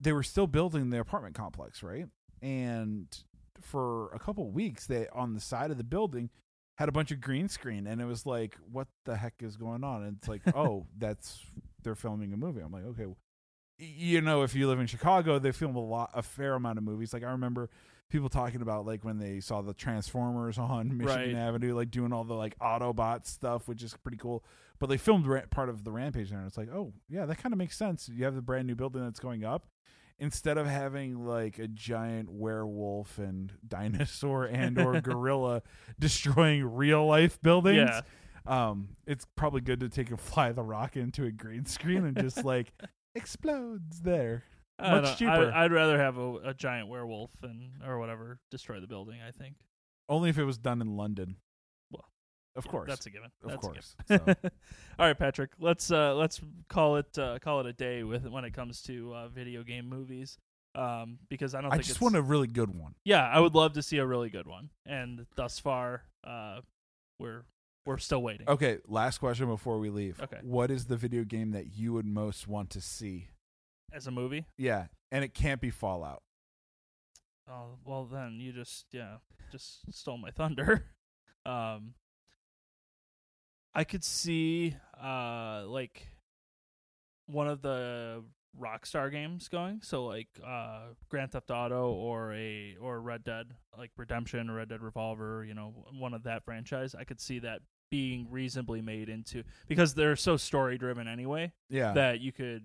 they were still building the apartment complex, right? And for a couple weeks, they on the side of the building had a bunch of green screen, and it was like, what the heck is going on? And it's like, [LAUGHS] oh, that's they're filming a movie. I'm like, okay. You know, if you live in Chicago, they film a lot, a fair amount of movies. Like I remember people talking about like when they saw the Transformers on [LAUGHS] Michigan Right. Avenue, like doing all the like Autobot stuff, which is pretty cool. But they filmed ra- part of the Rampage there, and it's like, oh yeah, that kind of makes sense. You have the brand new building that's going up. Instead of having like a giant werewolf and [LAUGHS] dinosaur and or gorilla [LAUGHS] destroying real life buildings, yeah um, it's probably good to take and fly the rock into a green screen and just [LAUGHS] like explodes there. I Much cheaper. I, I'd rather have a, a giant werewolf and or whatever destroy the building. I think. Only if it was done in London. Of course, that's a given. of That's a course. given. [LAUGHS] So, [LAUGHS] All right, Patrick. Let's uh, let's call it uh, call it a day with when it comes to uh, video game movies. Um, because I don't I just want a really good one. Yeah, I would love to see a really good one. And thus far, uh, we're we're still waiting. Okay, last question before we leave. Okay. What is the video game that you would most want to see? As a movie. Yeah, and it can't be Fallout. Oh well, then you just yeah just stole my thunder. [LAUGHS] um, I could see uh like one of the Rockstar games going, so like uh Grand Theft Auto or a or Red Dead, like Redemption or Red Dead Revolver, you know, one of that franchise. I could see that being reasonably made into because they're so story driven anyway Yeah. that you could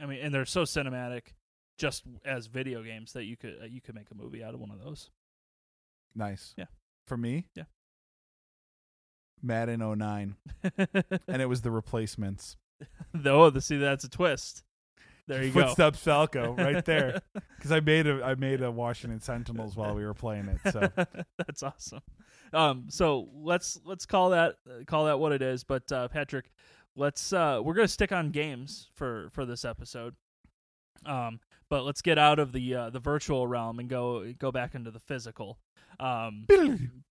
I mean and they're so cinematic just as video games that you could uh, you could make a movie out of one of those. nice. Yeah. For me? Yeah. Madden 09, [LAUGHS] and it was the replacements. [LAUGHS] Though, the see that's a twist. There you go. Footsteps Falco right there. [LAUGHS] Because I made a I made a Washington Sentinels while we were playing it. So That's awesome. Um, so let's let's call that call that what it is. But uh, Patrick, let's uh, we're gonna stick on games for for this episode. Um, but let's get out of the uh, the virtual realm and go go back into the physical. Um,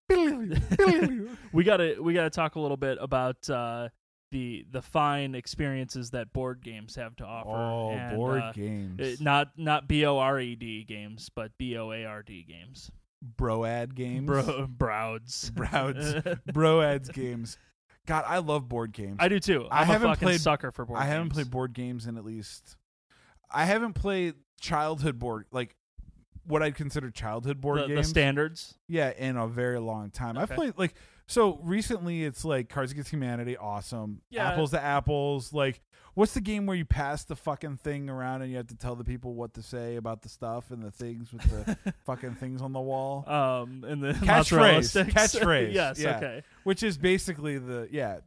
we gotta we gotta talk a little bit about uh, the the fine experiences that board games have to offer. oh, and, board uh, games, uh, not not B O R E D games, but B O A R D games. broad games, Bro, browds. [LAUGHS] Browds. [LAUGHS] broads games. God, I love board games. I do too. I I'm a haven't fucking played- sucker for board I haven't played board games in at least. I haven't played childhood board like what I'd consider childhood board the, the standards. Yeah, in a very long time. I've played like so recently. It's like Cards Against Humanity, awesome. Yeah. Apples to apples. Like, what's the game where you pass the fucking thing around and you have to tell the people what to say about the stuff and the things with the [LAUGHS] fucking things on the wall, Um, and the Catchphrase. [LAUGHS] Catchphrase. [LAUGHS] yes. Yeah. Okay. which is basically the yeah.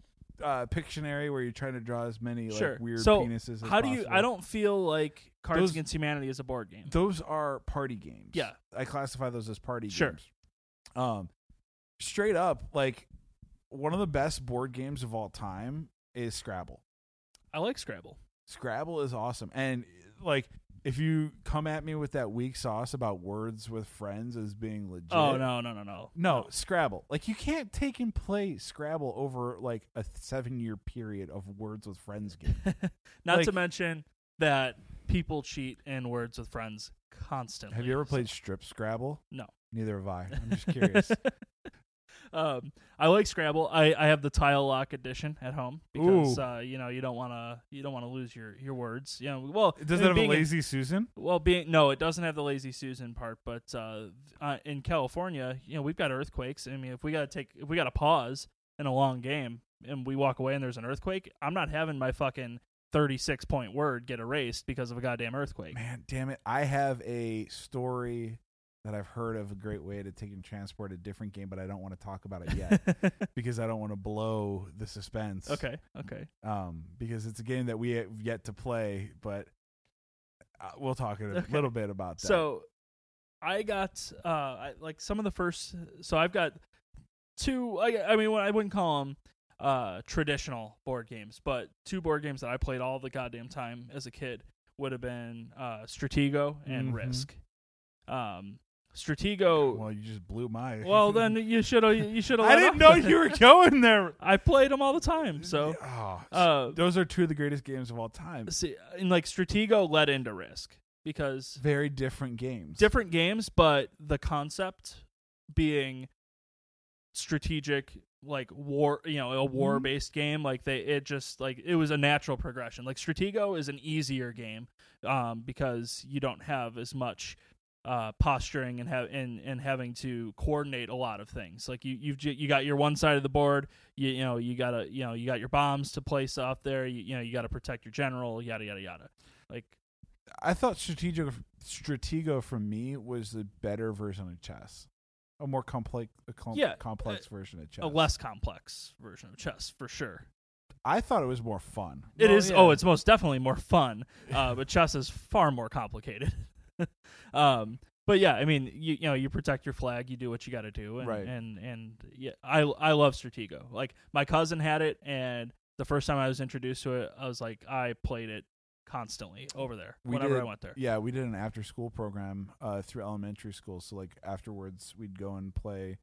Uh, Pictionary, where you're trying to draw as many like Sure. weird So, penises. As How do you? possible. I don't feel like Cards Those- Against Humanity is a board game. Those are party games. Yeah. I classify those as party Sure. games. Um, straight up, like one of the best board games of all time is Scrabble. I like Scrabble. Scrabble is awesome, and like if you come at me with that weak sauce about words with friends as being legit, Oh no no no no no Scrabble. Like you can't take and play Scrabble over like a seven year period of words with friends game. [LAUGHS] Not Like- to mention that people cheat in Words with Friends constantly. have you ever played Strip Scrabble? No. Neither have I. I'm just curious. [LAUGHS] um, I like Scrabble. I, I have the tile lock edition at home because uh, you know you don't want to you don't want to lose your, your words. You know, well, Does it have a being in- lazy Susan? Well, being no, it doesn't have the lazy Susan part, but uh, uh, in California, you know, we've got earthquakes. I mean, if we got to take, if we got to pause in a long game and we walk away and there's an earthquake, I'm not having my fucking 36 point word get erased because of a goddamn earthquake. Man, damn it. I have a story that I've heard of a great way to take and transport a different game, but I don't want to talk about it yet [LAUGHS] because I don't want to blow the suspense. okay, okay. Um, because it's a game that we have yet to play, but uh, we'll talk a Okay. little bit about that. So I got uh I, like some of the first so I've got two I I mean I wouldn't call them uh traditional board games, but two board games that I played all the goddamn time as a kid would have been uh Stratego and Mhm. Risk. Um Stratego well, you just blew my. [LAUGHS] Well, then [LAUGHS] you should have you should have I didn't know you were going there. [LAUGHS] I played them all the time. So oh, uh those are two of the greatest games of all time. see and like Stratego led into Risk because Very different games. different games, but the concept being strategic, like war, you know, a war based game. Like they, it just like it was a natural progression. Like Stratego is an easier game, um, because you don't have as much uh posturing and have and and having to coordinate a lot of things like you you've you got your one side of the board you you know you got to you know you got your bombs to place off there you, you know you got to protect your general yada yada yada like I thought Stratego Stratego for me was the better version of chess, a more complex, a com- Yeah, complex version of chess. a less complex version of chess for sure I thought it was more fun. It Well, is. yeah. Oh, it's most definitely more fun. Uh, but chess is far more complicated. [LAUGHS] um, but yeah, I mean, you you know, you protect your flag, you do what you got to do, and, Right. and and yeah, I I love Stratego. Like my cousin had it, and the first time I was introduced to it, I was like, I played it constantly over there We whenever did- I went there. yeah. We did an after school program uh, through elementary school, so like afterwards we'd go and play,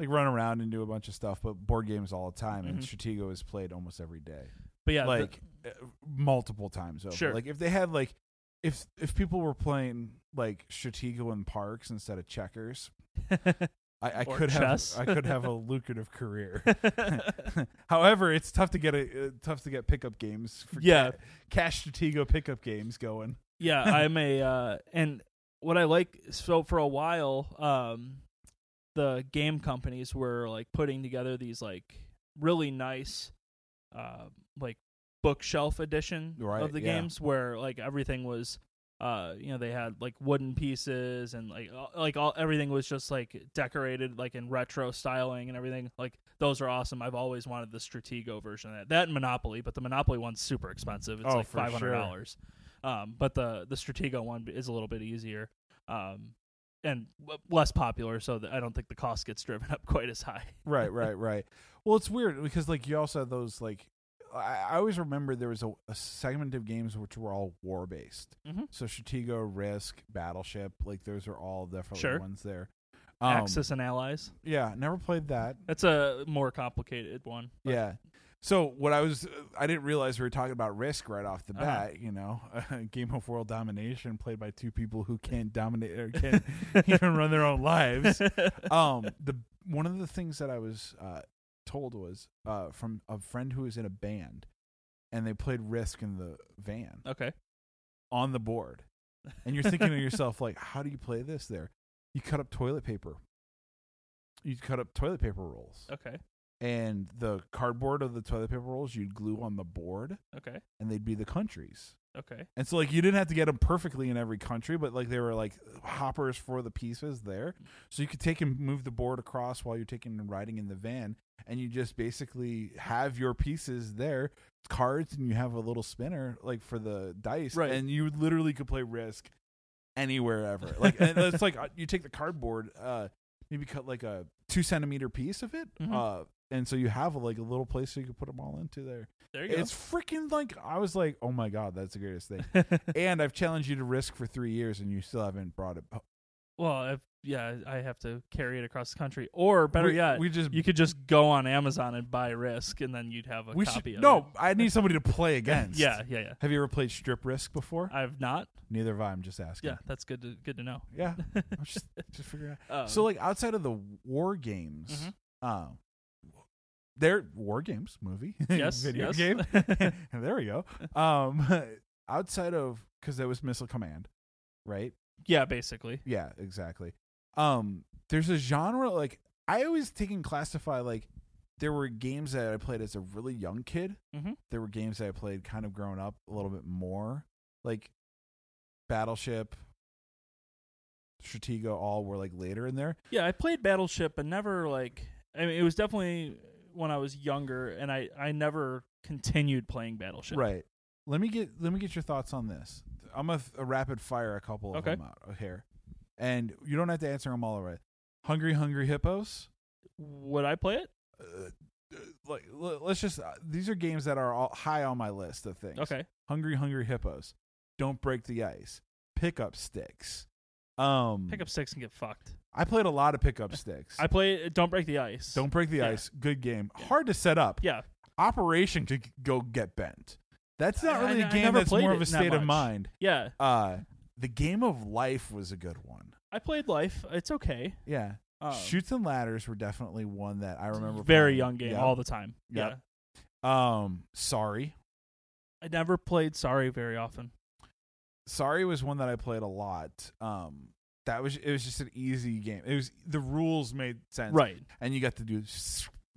like run around and do a bunch of stuff, but board games all the time. And Mhm. Stratego is played almost every day, But yeah, like uh, multiple times over. Sure. Like if they had like. If if people were playing like Stratego in parks instead of checkers, [LAUGHS] I, I could chess. have I could have a lucrative career. [LAUGHS] [LAUGHS] However, it's tough to get a uh, tough to get pickup games. For Yeah. ca- cash Stratego pickup games going. yeah i'm a uh and what i like so for a while um the game companies were like putting together these like really nice uh like bookshelf edition Right, of the yeah. games where like everything was uh you know they had like wooden pieces and like all- like all everything was just like decorated like in retro styling and everything. Like those are awesome. I've always wanted the stratego version of that. That and monopoly but the monopoly one's super expensive. It's Oh, like for $500 um but the the stratego one is a little bit easier um and w- less popular so that i don't think the cost gets driven [LAUGHS] up quite as high. Right, right, right. Well, it's weird because like you also have those like I, I always remember there was a, a segment of games which were all war based. Mhm. So Stratego, Risk, Battleship, like those are all definitely Sure. ones there. Um, axis and allies Yeah, never played that. that's a more complicated one but- Yeah. So what I was, I didn't realize we were talking about Risk right off the Uh-huh. bat. You know, [LAUGHS] game of world domination played by two people who can't dominate or [LAUGHS] can't even run their own lives. [LAUGHS] Um, the one of the things that I was uh, told was uh, from a friend who was in a band, and they played Risk in the van. Okay. On the board, and you're thinking to yourself like, how do you play this? There, you cut up toilet paper. You cut up toilet paper rolls. Okay. And the cardboard of the toilet paper rolls you'd glue on the board okay. and they'd be the countries. Okay. And so like you didn't have to get them perfectly in every country but like they were like hoppers for the pieces there. So you could take and move the board across while you're taking and riding in the van and you just basically have your pieces there cards and you have a little spinner like for the dice Right. and you literally could play risk anywhere ever like and it's like uh, you take the cardboard uh maybe cut like a two centimeter piece of it Mhm. uh and so you have a, like a little place so you can put them all into there there you go. it's freaking like i was like oh my god that's the greatest thing [LAUGHS] and i've challenged you to risk for three years and you still haven't brought it well if, yeah i have to carry it across the country. Or better we, yet we just you could just go on amazon and buy risk and then you'd have a copy should of no it. I need somebody to play [LAUGHS] against. Yeah yeah yeah. Have you ever played strip risk before? I've not. Neither have i i'm just asking. Yeah that's good to good to know. Yeah [LAUGHS] just just figuring out. Um, so like outside of the war games Mhm. um they're war games movie [LAUGHS] yes video yes. game. There we go. Um outside of because there was missile command right? Yeah basically. Yeah, exactly. Um, there's a genre like I always take and classify like there were games that I played as a really young kid. Mhm. There were games that I played kind of grown up a little bit more, like Battleship, Stratego. All were like later in there. yeah i played battleship but never like i mean it was definitely when i was younger and i i never continued playing battleship Right. Let me get let me get your thoughts on this. I'm gonna th- a rapid fire a couple of Okay. them out here, and you don't have to answer them all right. Hungry, hungry hippos. would i play it uh, uh, like let's just uh, these are games that are all high on my list of things. okay Hungry Hungry Hippos. Don't break the ice. Pickup sticks. Um pick up six and get fucked I played a lot of pickup [LAUGHS] sticks. i play don't break the ice Don't break the Yeah. ice. Good game. Hard to set up. yeah Operation could go get bent. That's not really I- a I game that's more of a state of mind. yeah Uh the game of life was a good one. i played life it's okay Yeah. um, Chutes and ladders were definitely one that I remember very playing. young game Yeah. all the time Yep. yeah um sorry. i never played sorry very often Sorry was one that I played a lot. Um, that was it was just an easy game. It was the rules made sense, right And you got to do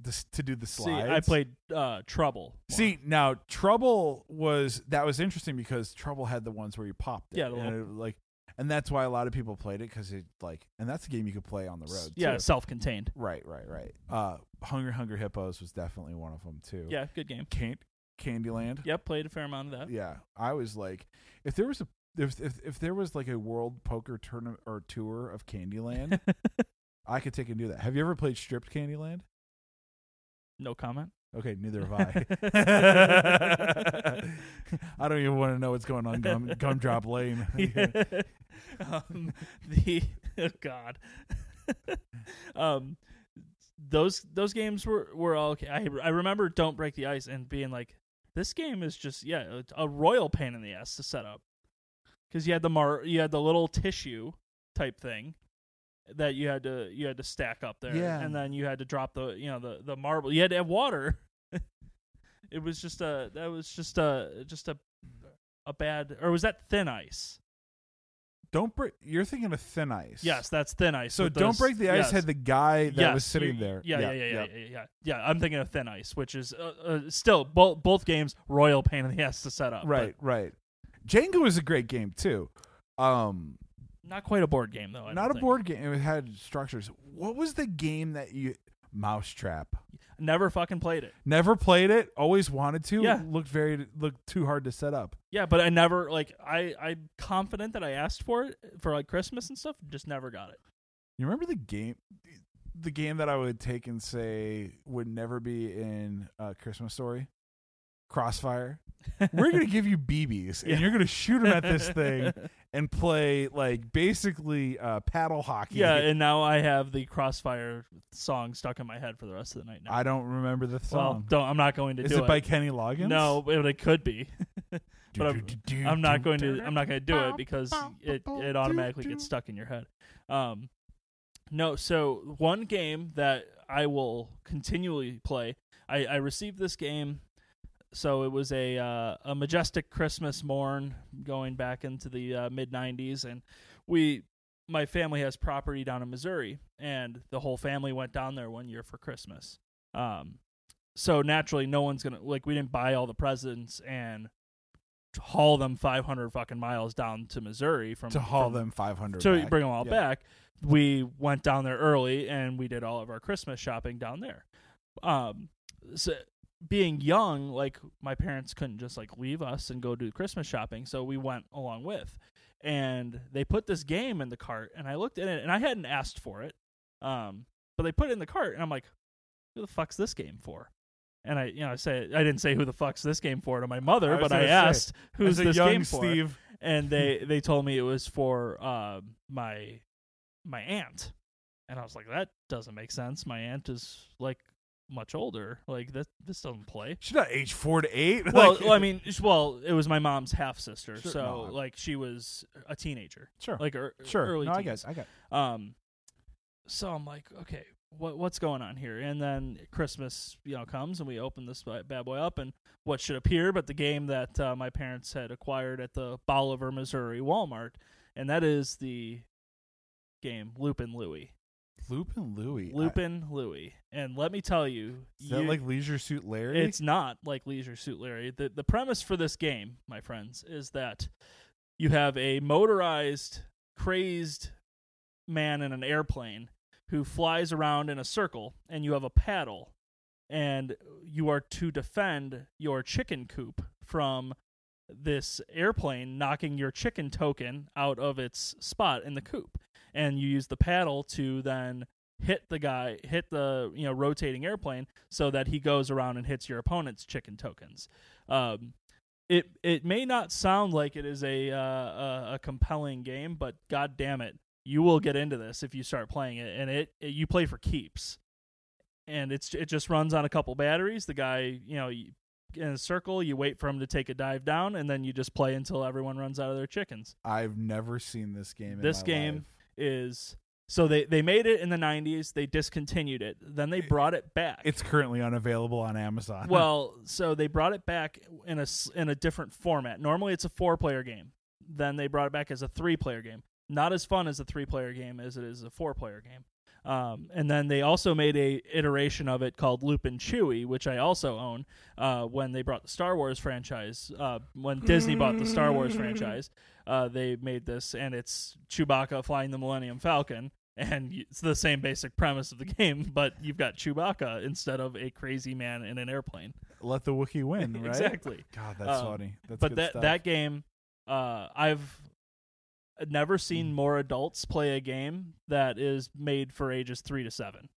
this to do the see i played uh trouble. See now, Trouble was that was interesting because Trouble had the ones where you popped it. Yeah, the and it, like, and that's why a lot of people played it because it like, and that's a game you could play on the road. yeah too. self-contained right, right, right. Uh, Hungry Hungry Hippos was definitely one of them too. yeah good game Can- Candyland. yep played a fair amount of that Yeah, I was like, if there was a if if, if there was like a world poker tournament or tour of Candyland, [LAUGHS] I could take and do that. Have you ever played stripped Candyland? No comment? Okay, neither have I. [LAUGHS] [LAUGHS] I don't even want to know what's going on Gum, [LAUGHS] Gumdrop Lane. um, the oh god. Um those those games were were all okay. I, I remember don't break the ice and being like this game is just yeah a, a royal pain in the ass to set up. Because you had the mar you had the little tissue type thing that you had to you had to stack up there Yeah. and then you had to drop the you know the the marble you had to have water [LAUGHS] it was just a that was just a just a a bad or was that thin ice don't break. You're thinking of Thin Ice. Yes, that's thin ice. So don't those- break the ice yes. had the guy that Yes, was sitting you- there. Yeah, yeah, yeah, yeah, yep. yeah, yeah, yeah. I'm thinking of thin ice, which is uh, uh, still both both games royal pain in the ass to set up. but- Right, right. Jenga was a great game too. Um, Not quite a board game though. I not a think. board game. It had structures. What was the game that you? Mousetrap. Never fucking played it. Never played it. Always wanted to. Yeah. Looked very looked too hard to set up. Yeah, but I never like I I'm confident that I asked for it for like Christmas and stuff. Just never got it. You remember the game? The game that I would take and say would never be in a Christmas Story. Crossfire. We're gonna [LAUGHS] give you BBs, and Yeah. you're gonna shoot them at this thing [LAUGHS] and play like basically uh, paddle hockey. yeah, and now I have the Crossfire song stuck in my head for the rest of the night. Now. I don't remember the well, song. don't. I'm not going to Is do it by Kenny Loggins? No, but it could be. [LAUGHS] but I'm- I'm not going to. I'm not going to do it because it it automatically gets stuck in your head. Um, no. So one game that I will continually play. I, I received this game. So it was a uh, a majestic Christmas morn going back into the uh, mid '90s, and we my family has property down in Missouri, and the whole family went down there one year for Christmas. Um, so naturally, no one's gonna like we didn't buy all the presents and haul them 500 fucking miles down to Missouri from to haul from- them 500. to back. bring them all Yeah. back. We went down there early and we did all of our Christmas shopping down there. Um, so being young, like my parents couldn't just like leave us and go do Christmas shopping, so we went along with. And they put this game in the cart, and I looked at it, and I hadn't asked for it, um, but they put it in the cart, and I'm like, "Who the fuck's this game for?" And I, you know, I say I didn't say who the fuck's this game for to my mother, I but I say, asked, "Who's this game for?" Steve. and they [LAUGHS] they told me it was for uh, my my aunt, and I was like, that doesn't make sense. My aunt is like much older. Like that this doesn't play. She's not age four to eight. [LAUGHS] Well, Like- well, I mean, well, it was my mom's half sister, Sure, so no, like she was a teenager, sure, like er, sure. early no, I guess I got. Um, so I'm like, okay, what what's going on here? And then Christmas, you know, comes and we open this bad boy up, and what should appear but the game that uh, my parents had acquired at the Bolivar, Missouri Walmart, and that is the game Loopin' Louie. Loopin' Louie. Loopin' Louie. And let me tell you, Is that like Leisure Suit Larry? it's not like Leisure Suit Larry. The the premise for this game, my friends, is that you have a motorized, crazed man in an airplane who flies around in a circle, and you have a paddle, and you are to defend your chicken coop from this airplane knocking your chicken token out of its spot in the coop and you use the paddle to then hit the guy hit the you know rotating airplane so that he goes around and hits your opponent's chicken tokens um it it may not sound like it is a uh, a, a compelling game but god damn it you will get into this if you start playing it and it, it you play for keeps and it's it just runs on a couple batteries the guy you know in a circle you wait for him to take a dive down and then you just play until everyone runs out of their chickens I've never seen this game. in This game life. Is so they they made it in the 90s they discontinued it then they brought it back. It's currently unavailable on Amazon. [LAUGHS] well so they brought it back in a in a different format. Normally it's a four player game. Then they brought it back as a three player game. Not as fun as a three player game as it is a four player game um, and then they also made a iteration of it called Loopin' Chewie, which I also own. Uh, when they brought the Star Wars franchise, uh, when Disney bought the Star Wars [LAUGHS] franchise, uh, they made this, and it's Chewbacca flying the Millennium Falcon, and it's the same basic premise of the [LAUGHS] game, but you've got Chewbacca instead of a crazy man in an airplane. Let the Wookiee win, [LAUGHS] right? exactly. God, that's Um, funny. That's but good that stuff. that game, uh, I've never seen more adults play a game that is made for ages three to seven.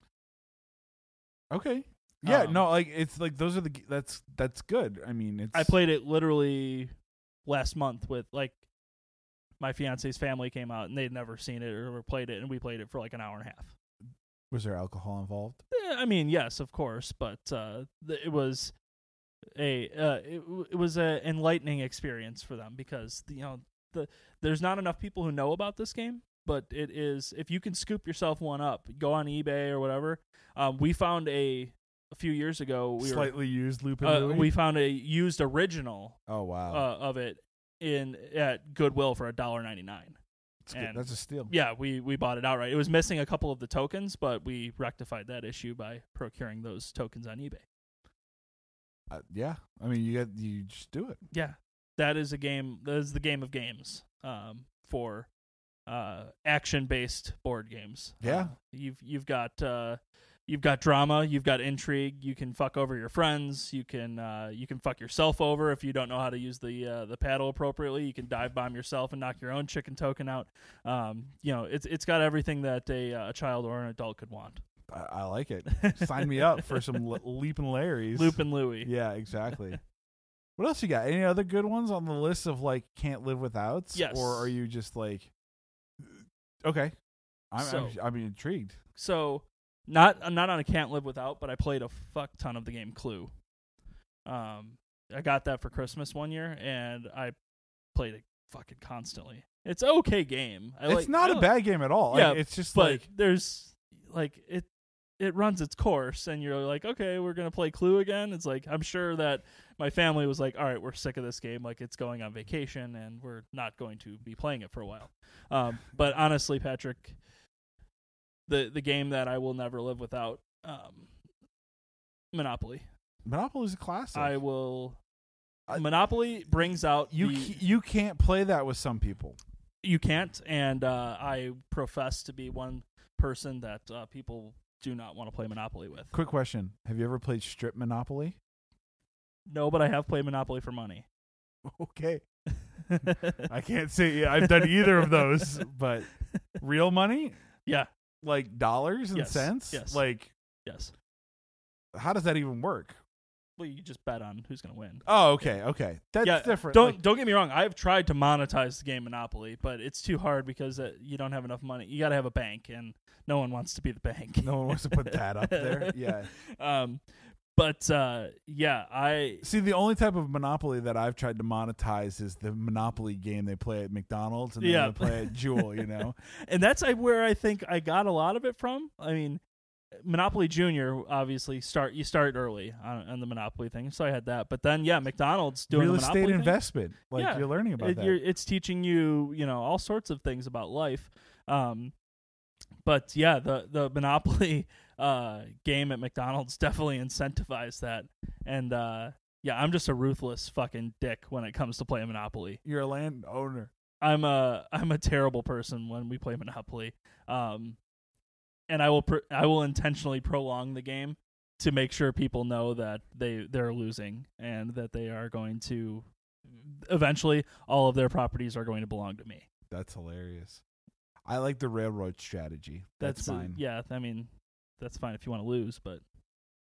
Okay. Yeah, Um, no, like it's like those are the that's that's good. I mean, it's I played it literally last month with like my fiance's family came out and they'd never seen it or played it, and we played it for like an hour and a half. Was there alcohol involved? Eh, I mean, yes, of course, but uh, th- it was a uh, it, w- it was a enlightening experience for them because you know the there's not enough people who know about this game, but it is if you can scoop yourself one up, go on eBay or whatever. Um, we found a a few years ago. We were, Slightly used Loopin' uh, Louie? we found a used original oh wow, uh, of it in at Goodwill for a dollar ninety nine. that's, good. that's a steal. Yeah, we we bought it outright. It was missing a couple of the tokens, but we rectified that issue by procuring those tokens on eBay. Uh, yeah, I mean, you got you just do it. Yeah, that is a game. That is the game of games. Um, for uh, action based board games. Yeah. Uh, you've you've got uh, you've got drama, you've got intrigue. You can fuck over your friends. You can uh, you can fuck yourself over if you don't know how to use the uh, the paddle appropriately. You can dive bomb yourself and knock your own chicken token out. Um, you know, it's it's got everything that a, uh, a child or an adult could want. I, I like it. [LAUGHS] Sign me up for some le- leaping Larrys. Loop and Louie. Yeah, exactly. What else you got? Any other good ones on the list of like can't live withouts? Yes. Or are you just like, okay, I'm So- I'm, I'm intrigued. So not I'm not on a can't live without, but I played a fuck ton of the game Clue. Um, I got that for Christmas one year, and I played it fucking constantly. It's okay game. I it's like- not I a like- bad game at all. Yeah, Like, it's just like there's like it it runs its course and you're like okay we're gonna play clue again it's like i'm sure that my family was like all right we're sick of this game like it's going on vacation and we're not going to be playing it for a while um, but honestly patrick the the game that i will never live without um, monopoly is a classic. i will I- monopoly brings out you the, c- you can't play that with some people. you can't and uh, i profess to be one person that uh, people do not want to play monopoly with. Quick question: Have you ever played Strip Monopoly? no but i have played monopoly for money. [LAUGHS] Okay, [LAUGHS] I can't say I've done either of those, [LAUGHS] but real money, yeah. Like dollars and Yes, cents, yes. like yes. how does that even work? well you just bet on who's going to win. Oh, okay, okay, that's yeah different. don't Like, don't get me wrong. I've tried to monetize the game monopoly but it's too hard because uh, you don't have enough money. You got to have a bank and no one wants to be the bank no one wants to put that up there. [LAUGHS] Yeah. um but uh yeah i See, the only type of monopoly that I've tried to monetize is the Monopoly game they play at McDonald's and then Yeah. they play at Jewel. You know, [LAUGHS] and that's where I think I got a lot of it from. I mean, Monopoly Junior obviously start you start early on, on the Monopoly thing, so I had that. But then yeah, McDonald's doing real estate Monopoly thing, investment. Like Yeah. you're learning about it- that. you're- it's teaching you you know all sorts of things about life. Um, but yeah, the the Monopoly [LAUGHS] uh, game at McDonald's [LAUGHS] definitely incentivized that, and uh, yeah, I'm just a ruthless fucking dick when it comes to playing Monopoly. You're a landowner. I'm a [LAUGHS] I'm a terrible person when we play Monopoly. Um, and I will pr- I will intentionally prolong the game to make sure people know that they they're losing and that they are going to eventually all of their properties are going to belong to me. That's hilarious. I like the railroad strategy. That's, uh, fine. yeah, I mean that's fine if you want to lose, but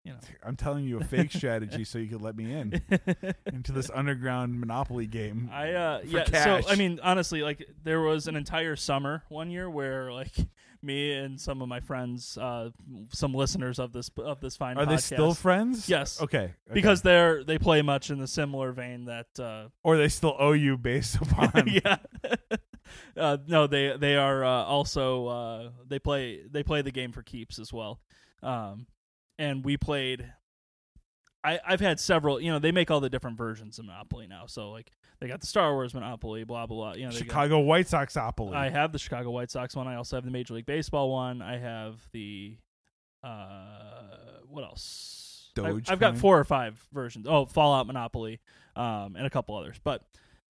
you know. [LAUGHS] I'm telling you a fake [LAUGHS] strategy so you could let me in [LAUGHS] into this underground monopoly game. I uh yeah cash. so I mean honestly like there was an entire summer one year where like me and some of my friends uh some listeners of this of this fine Are they still friends? Yes. Okay. okay. because they're they play much in the similar vein that uh or they still owe you based upon. yeah uh no they they are uh, also uh they play they play the game for keeps as well um and we played I, I've had several, you know, they make all the different versions of Monopoly now. So like they got the Star Wars Monopoly, blah blah blah. You know, they got- Chicago White Sox Monopoly. I have the Chicago White Sox one. I also have the Major League Baseball one. I have the uh what else? I've, I've got four or five versions. Oh, Fallout Monopoly, um, and a couple others. But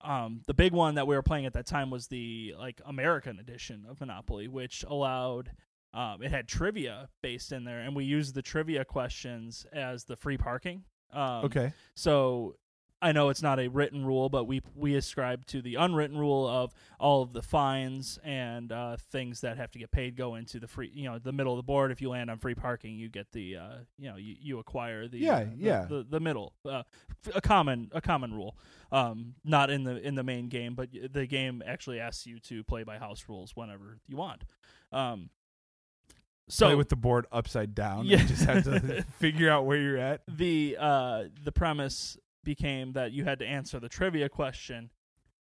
um, the big one that we were playing at that time was the like American edition of Monopoly, which allowed um, it had trivia based in there, and we used the trivia questions as the free parking. Um, okay. so I know it's not a written rule, but we we ascribe to the unwritten rule of all of the fines and uh, things that have to get paid go into the free, you know, the middle of the board. If you land on free parking, you get the, uh, you know, you, you acquire the Yeah, uh, the, yeah. the, the middle, uh, a common a common rule, um, not in the in the main game, but the game actually asks you to play by house rules whenever you want. Um, so Play with the board upside down. Yeah. You just have to [LAUGHS] figure out where you're at. the uh the premise became that you had to answer the trivia question.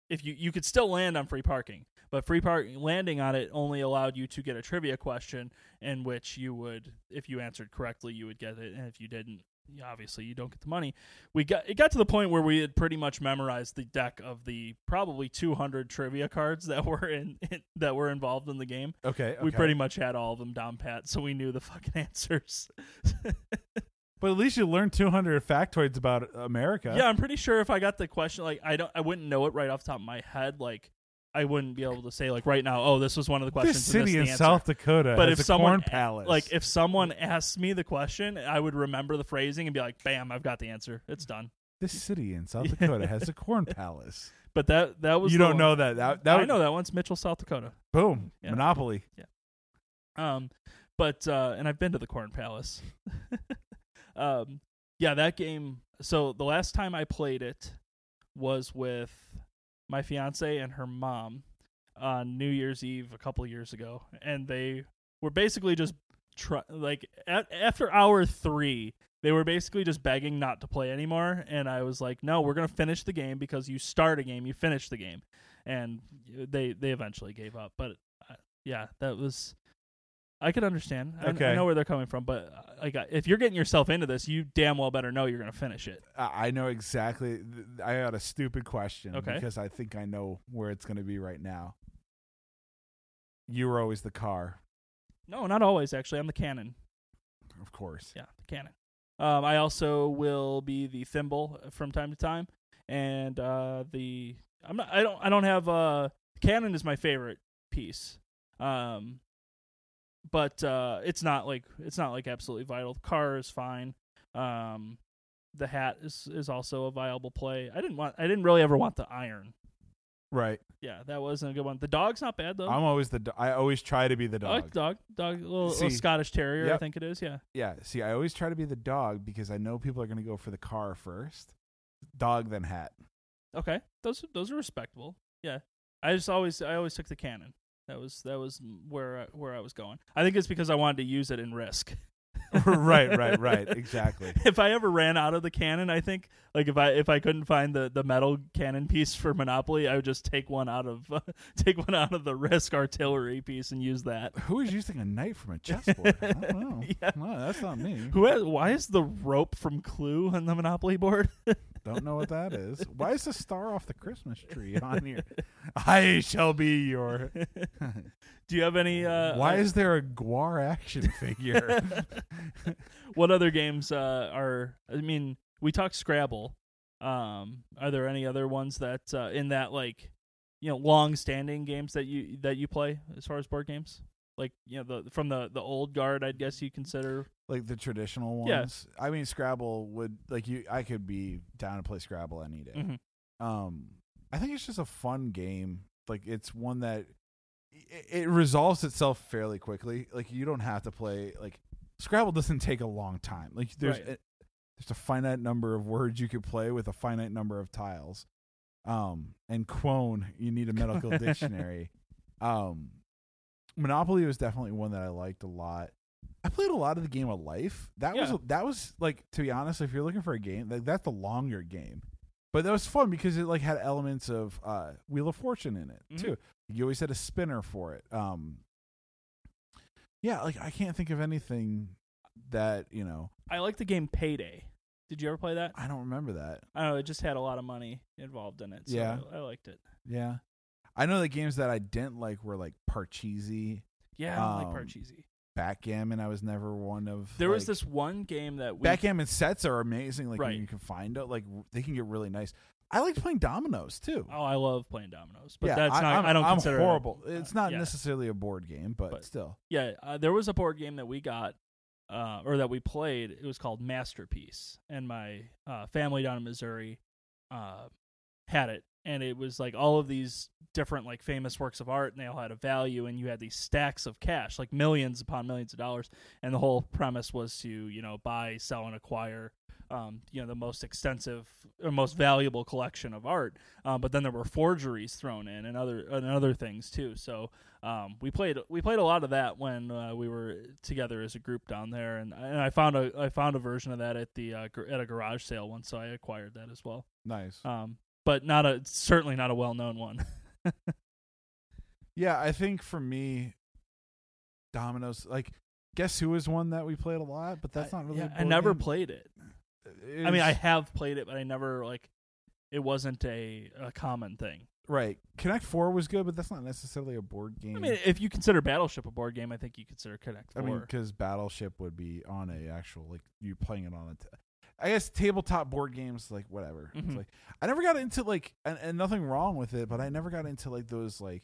If you you could still land on free parking but free park landing on it only allowed you to get a trivia question in which you would if you answered correctly you would get it. And if you didn't obviously you don't get the money. We got it got to the point where we had pretty much memorized the deck of the probably 200 trivia cards that [LAUGHS] were in, that were involved in the game. Okay. we pretty much had all of them down pat so we knew the fucking [LAUGHS] answers [LAUGHS] But at least you learned 200 factoids about America. Yeah, I'm pretty sure if I got the question, like I don't, I wouldn't know it right off the top of my head. Like I wouldn't be able to say like right now. Oh, this was one of the questions. This city in. South Dakota But has if a someone- corn palace. like if someone asks me the question, I would remember the phrasing and be like, "Bam, I've got the answer. It's done." this city in South [LAUGHS] Dakota has a corn palace. But that that was You don't one- know that. That, that I would- know that one's Mitchell, South Dakota. Boom. Yeah. Monopoly. Um, but uh, and I've been to the Corn Palace. [LAUGHS] um, yeah, that game. So the last time I played it was with my fiance and her mom on New Year's Eve a couple years ago, and they were basically just try like at, after hour three. They were basically just begging not to play anymore, and I was like, "No, we're gonna finish the game because you start a game, you finish the game," and they they eventually gave up. But uh, yeah, that was I could understand. I, I know where they're coming from, but uh, like uh, if you're getting yourself into this, you damn well better know you're gonna finish it. I know exactly. I got a stupid question Okay. because I think I know where it's going to be right now. You were always the car, No, not always. Actually, I'm the cannon. of course. Yeah, the cannon. Um, I also will be the thimble from time to time, and uh, the I'm not. I don't. I don't have. Uh, cannon is my favorite piece. Um, but uh, it's not like it's not like absolutely vital. The Car is fine. Um, the hat is is also a viable play. I didn't want. I didn't really ever want the iron. Right. Yeah, that wasn't a good one. The dog's not bad though. I'm always the. do- I always try to be the I dog. like the dog. Dog, little, little Scottish Terrier, I think it is. Yeah. Yeah. See, I always try to be the dog because I know people are going to go for the car first. Dog then hat. Okay, those those are respectable. Yeah, I just always I always took the cannon. That was that was where where I was going. I think it's because I wanted to use it in Risk. [LAUGHS] right. Right. Right. Exactly. [LAUGHS] If I ever ran out of the cannon, I think like if I if I couldn't find the, the metal cannon piece for Monopoly, I would just take one out of uh, [LAUGHS] take one out of the Risk artillery piece and use that. Who is using a knight from a chessboard? I don't know. Yeah. No, that's not me. Who has, why is the rope from Clue on the Monopoly board? Don't know what that is. Why is the star off the Christmas tree on here? I shall be your. Do you have any? Uh, Why uh, is there a Gwar action figure? [LAUGHS] what other games uh, are? I mean, we talked Scrabble. Um, are there any other ones that uh, in that like you know long-standing games that you that you play as far as board games? Like you know the from the the old guard, I'd guess you consider. like the traditional Yeah. ones. I mean, Scrabble would like you. I could be down to play Scrabble any day. Mhm. Um, I think it's just a fun game. Like it's one that it, it resolves itself fairly quickly. Like you don't have to play like Scrabble doesn't take a long time. Like there's Right. a, there's a finite number of words you could play with a finite number of tiles. Um, and Quone, you need a medical [LAUGHS] dictionary. Um, Monopoly was definitely one that I liked a lot. I played a lot of the game of life. That Yeah. was that was like to be honest, if you're looking for a game, like that's the longer game. But that was fun because it like had elements of uh Wheel of Fortune in it Mhm. too. You always had a spinner for it. Um Yeah, like I can't think of anything that, you know, I like the game Payday. Did you ever play that? I don't remember that. I don't know. It just had a lot of money involved in it. So Yeah. I, I liked it. Yeah. I know the games that I didn't like were like Parcheesi, Yeah, I don't like Um, Parcheesi. Backgammon. I was never one of. There was this one game that we backgammon sets are amazing. Like Right. when you can find it, like they can get really nice. I liked playing dominoes too. Oh, I love playing dominoes, but yeah, that's not. I'm, I don't I'm consider it a- horrible. it's not yeah. necessarily a board game, but, But- still. Yeah, uh, there was a board game that we got, uh, or that we played. It was called Masterpiece, and my uh, family down in Missouri uh, had it, and it was like all of these different like famous works of art, and they all had a value, and you had these stacks of cash, like millions upon millions of dollars, and the whole premise was to you know buy, sell, and acquire. Um, you know the most extensive or most valuable collection of art, um, but then there were forgeries thrown in and other and other things too. So um, we played we played a lot of that when uh, we were together as a group down there, and, and I found a I found a version of that at the uh, gar- at a garage sale once, so I acquired that as well. Nice. Um, but not a certainly not a well known one. [LAUGHS] yeah, I think for me, dominoes. Like, guess who is one that we played a lot, but that's not really. yeah, a I never game. played it. I mean, I have played it, but I never like it wasn't a, a common thing. right. Connect Four was good, but that's not necessarily a board game. I mean, if you consider Battleship a board game, I think you consider Connect I mean, because Battleship would be on a actual like you playing it on a. T- I guess tabletop board games, like whatever. It's Mhm. like I never got into like, and, and nothing wrong with it, but I never got into like those like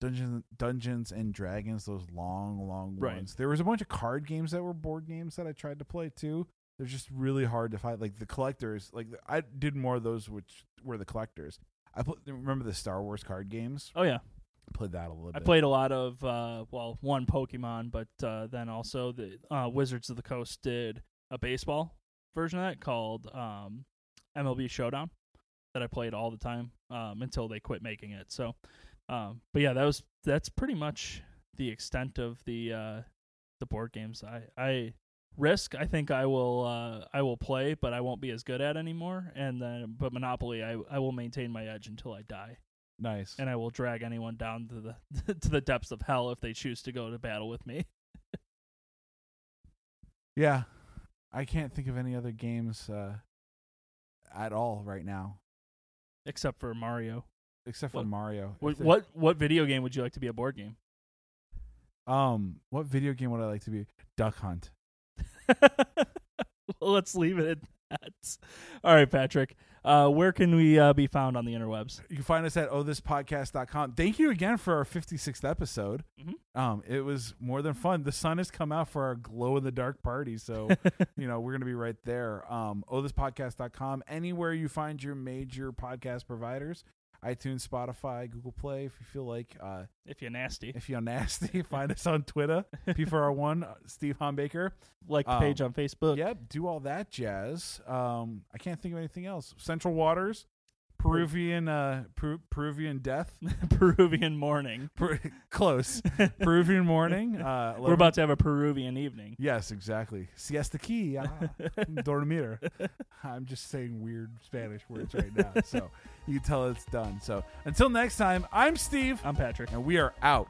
Dungeons Dungeons and Dragons, those long, long Right. ones. There was a bunch of card games that were board games that I tried to play too. They're just really hard to find. Like the collectors, like I did more of those, which were the collectors. I pl- remember the Star Wars card games. Oh yeah, I Played that a little bit. I bit. played a lot of uh, well, one Pokemon, but uh, then also the uh, Wizards of the Coast did a baseball version of that called um, MLB Showdown that I played all the time um, until they quit making it. So, um, but yeah, that was that's pretty much the extent of the uh, the board games. I I Risk I think I will uh, I will play, but I won't be as good at anymore. And then but Monopoly I I will maintain my edge until I die nice. and I will drag anyone down to the [LAUGHS] to the depths of hell if they choose to go to battle with me. [LAUGHS] Yeah, I can't think of any other games uh, at all right now, Except for Mario. except for What- Mario. What what what video game would you like to be a board game? Um, what video game would I like to be? Duck Hunt. [LAUGHS] well, let's leave it at that. All right, Patrick. Uh, where can we uh, be found on the interwebs? You can find us at ohthispodcast.com. Thank you again for our 56th episode. Mhm. Um, it was more than fun. The sun has come out for our glow in the dark party, so [LAUGHS] you know we're gonna be right there. Um, ohthispodcast.com. Anywhere you find your major podcast providers, iTunes, Spotify, Google Play. If you feel like, uh, if you're nasty, if you're nasty, [LAUGHS] find us on Twitter. [LAUGHS] P4R1, uh, Steve Hombaker. like the um, page on Facebook. Yep, do all that jazz. Um, I can't think of anything else. Central Waters, Peruvian, uh, Peru- Peruvian death. [LAUGHS] Peruvian morning. [LAUGHS] Per- close. [LAUGHS] Peruvian morning. Uh, We're about to have a Peruvian evening. Yes, exactly. Siesta key. Ah, dormir. I'm just saying weird Spanish words right now, so you can tell it's done. So until next time, I'm Steve, I'm Patrick. and we are out.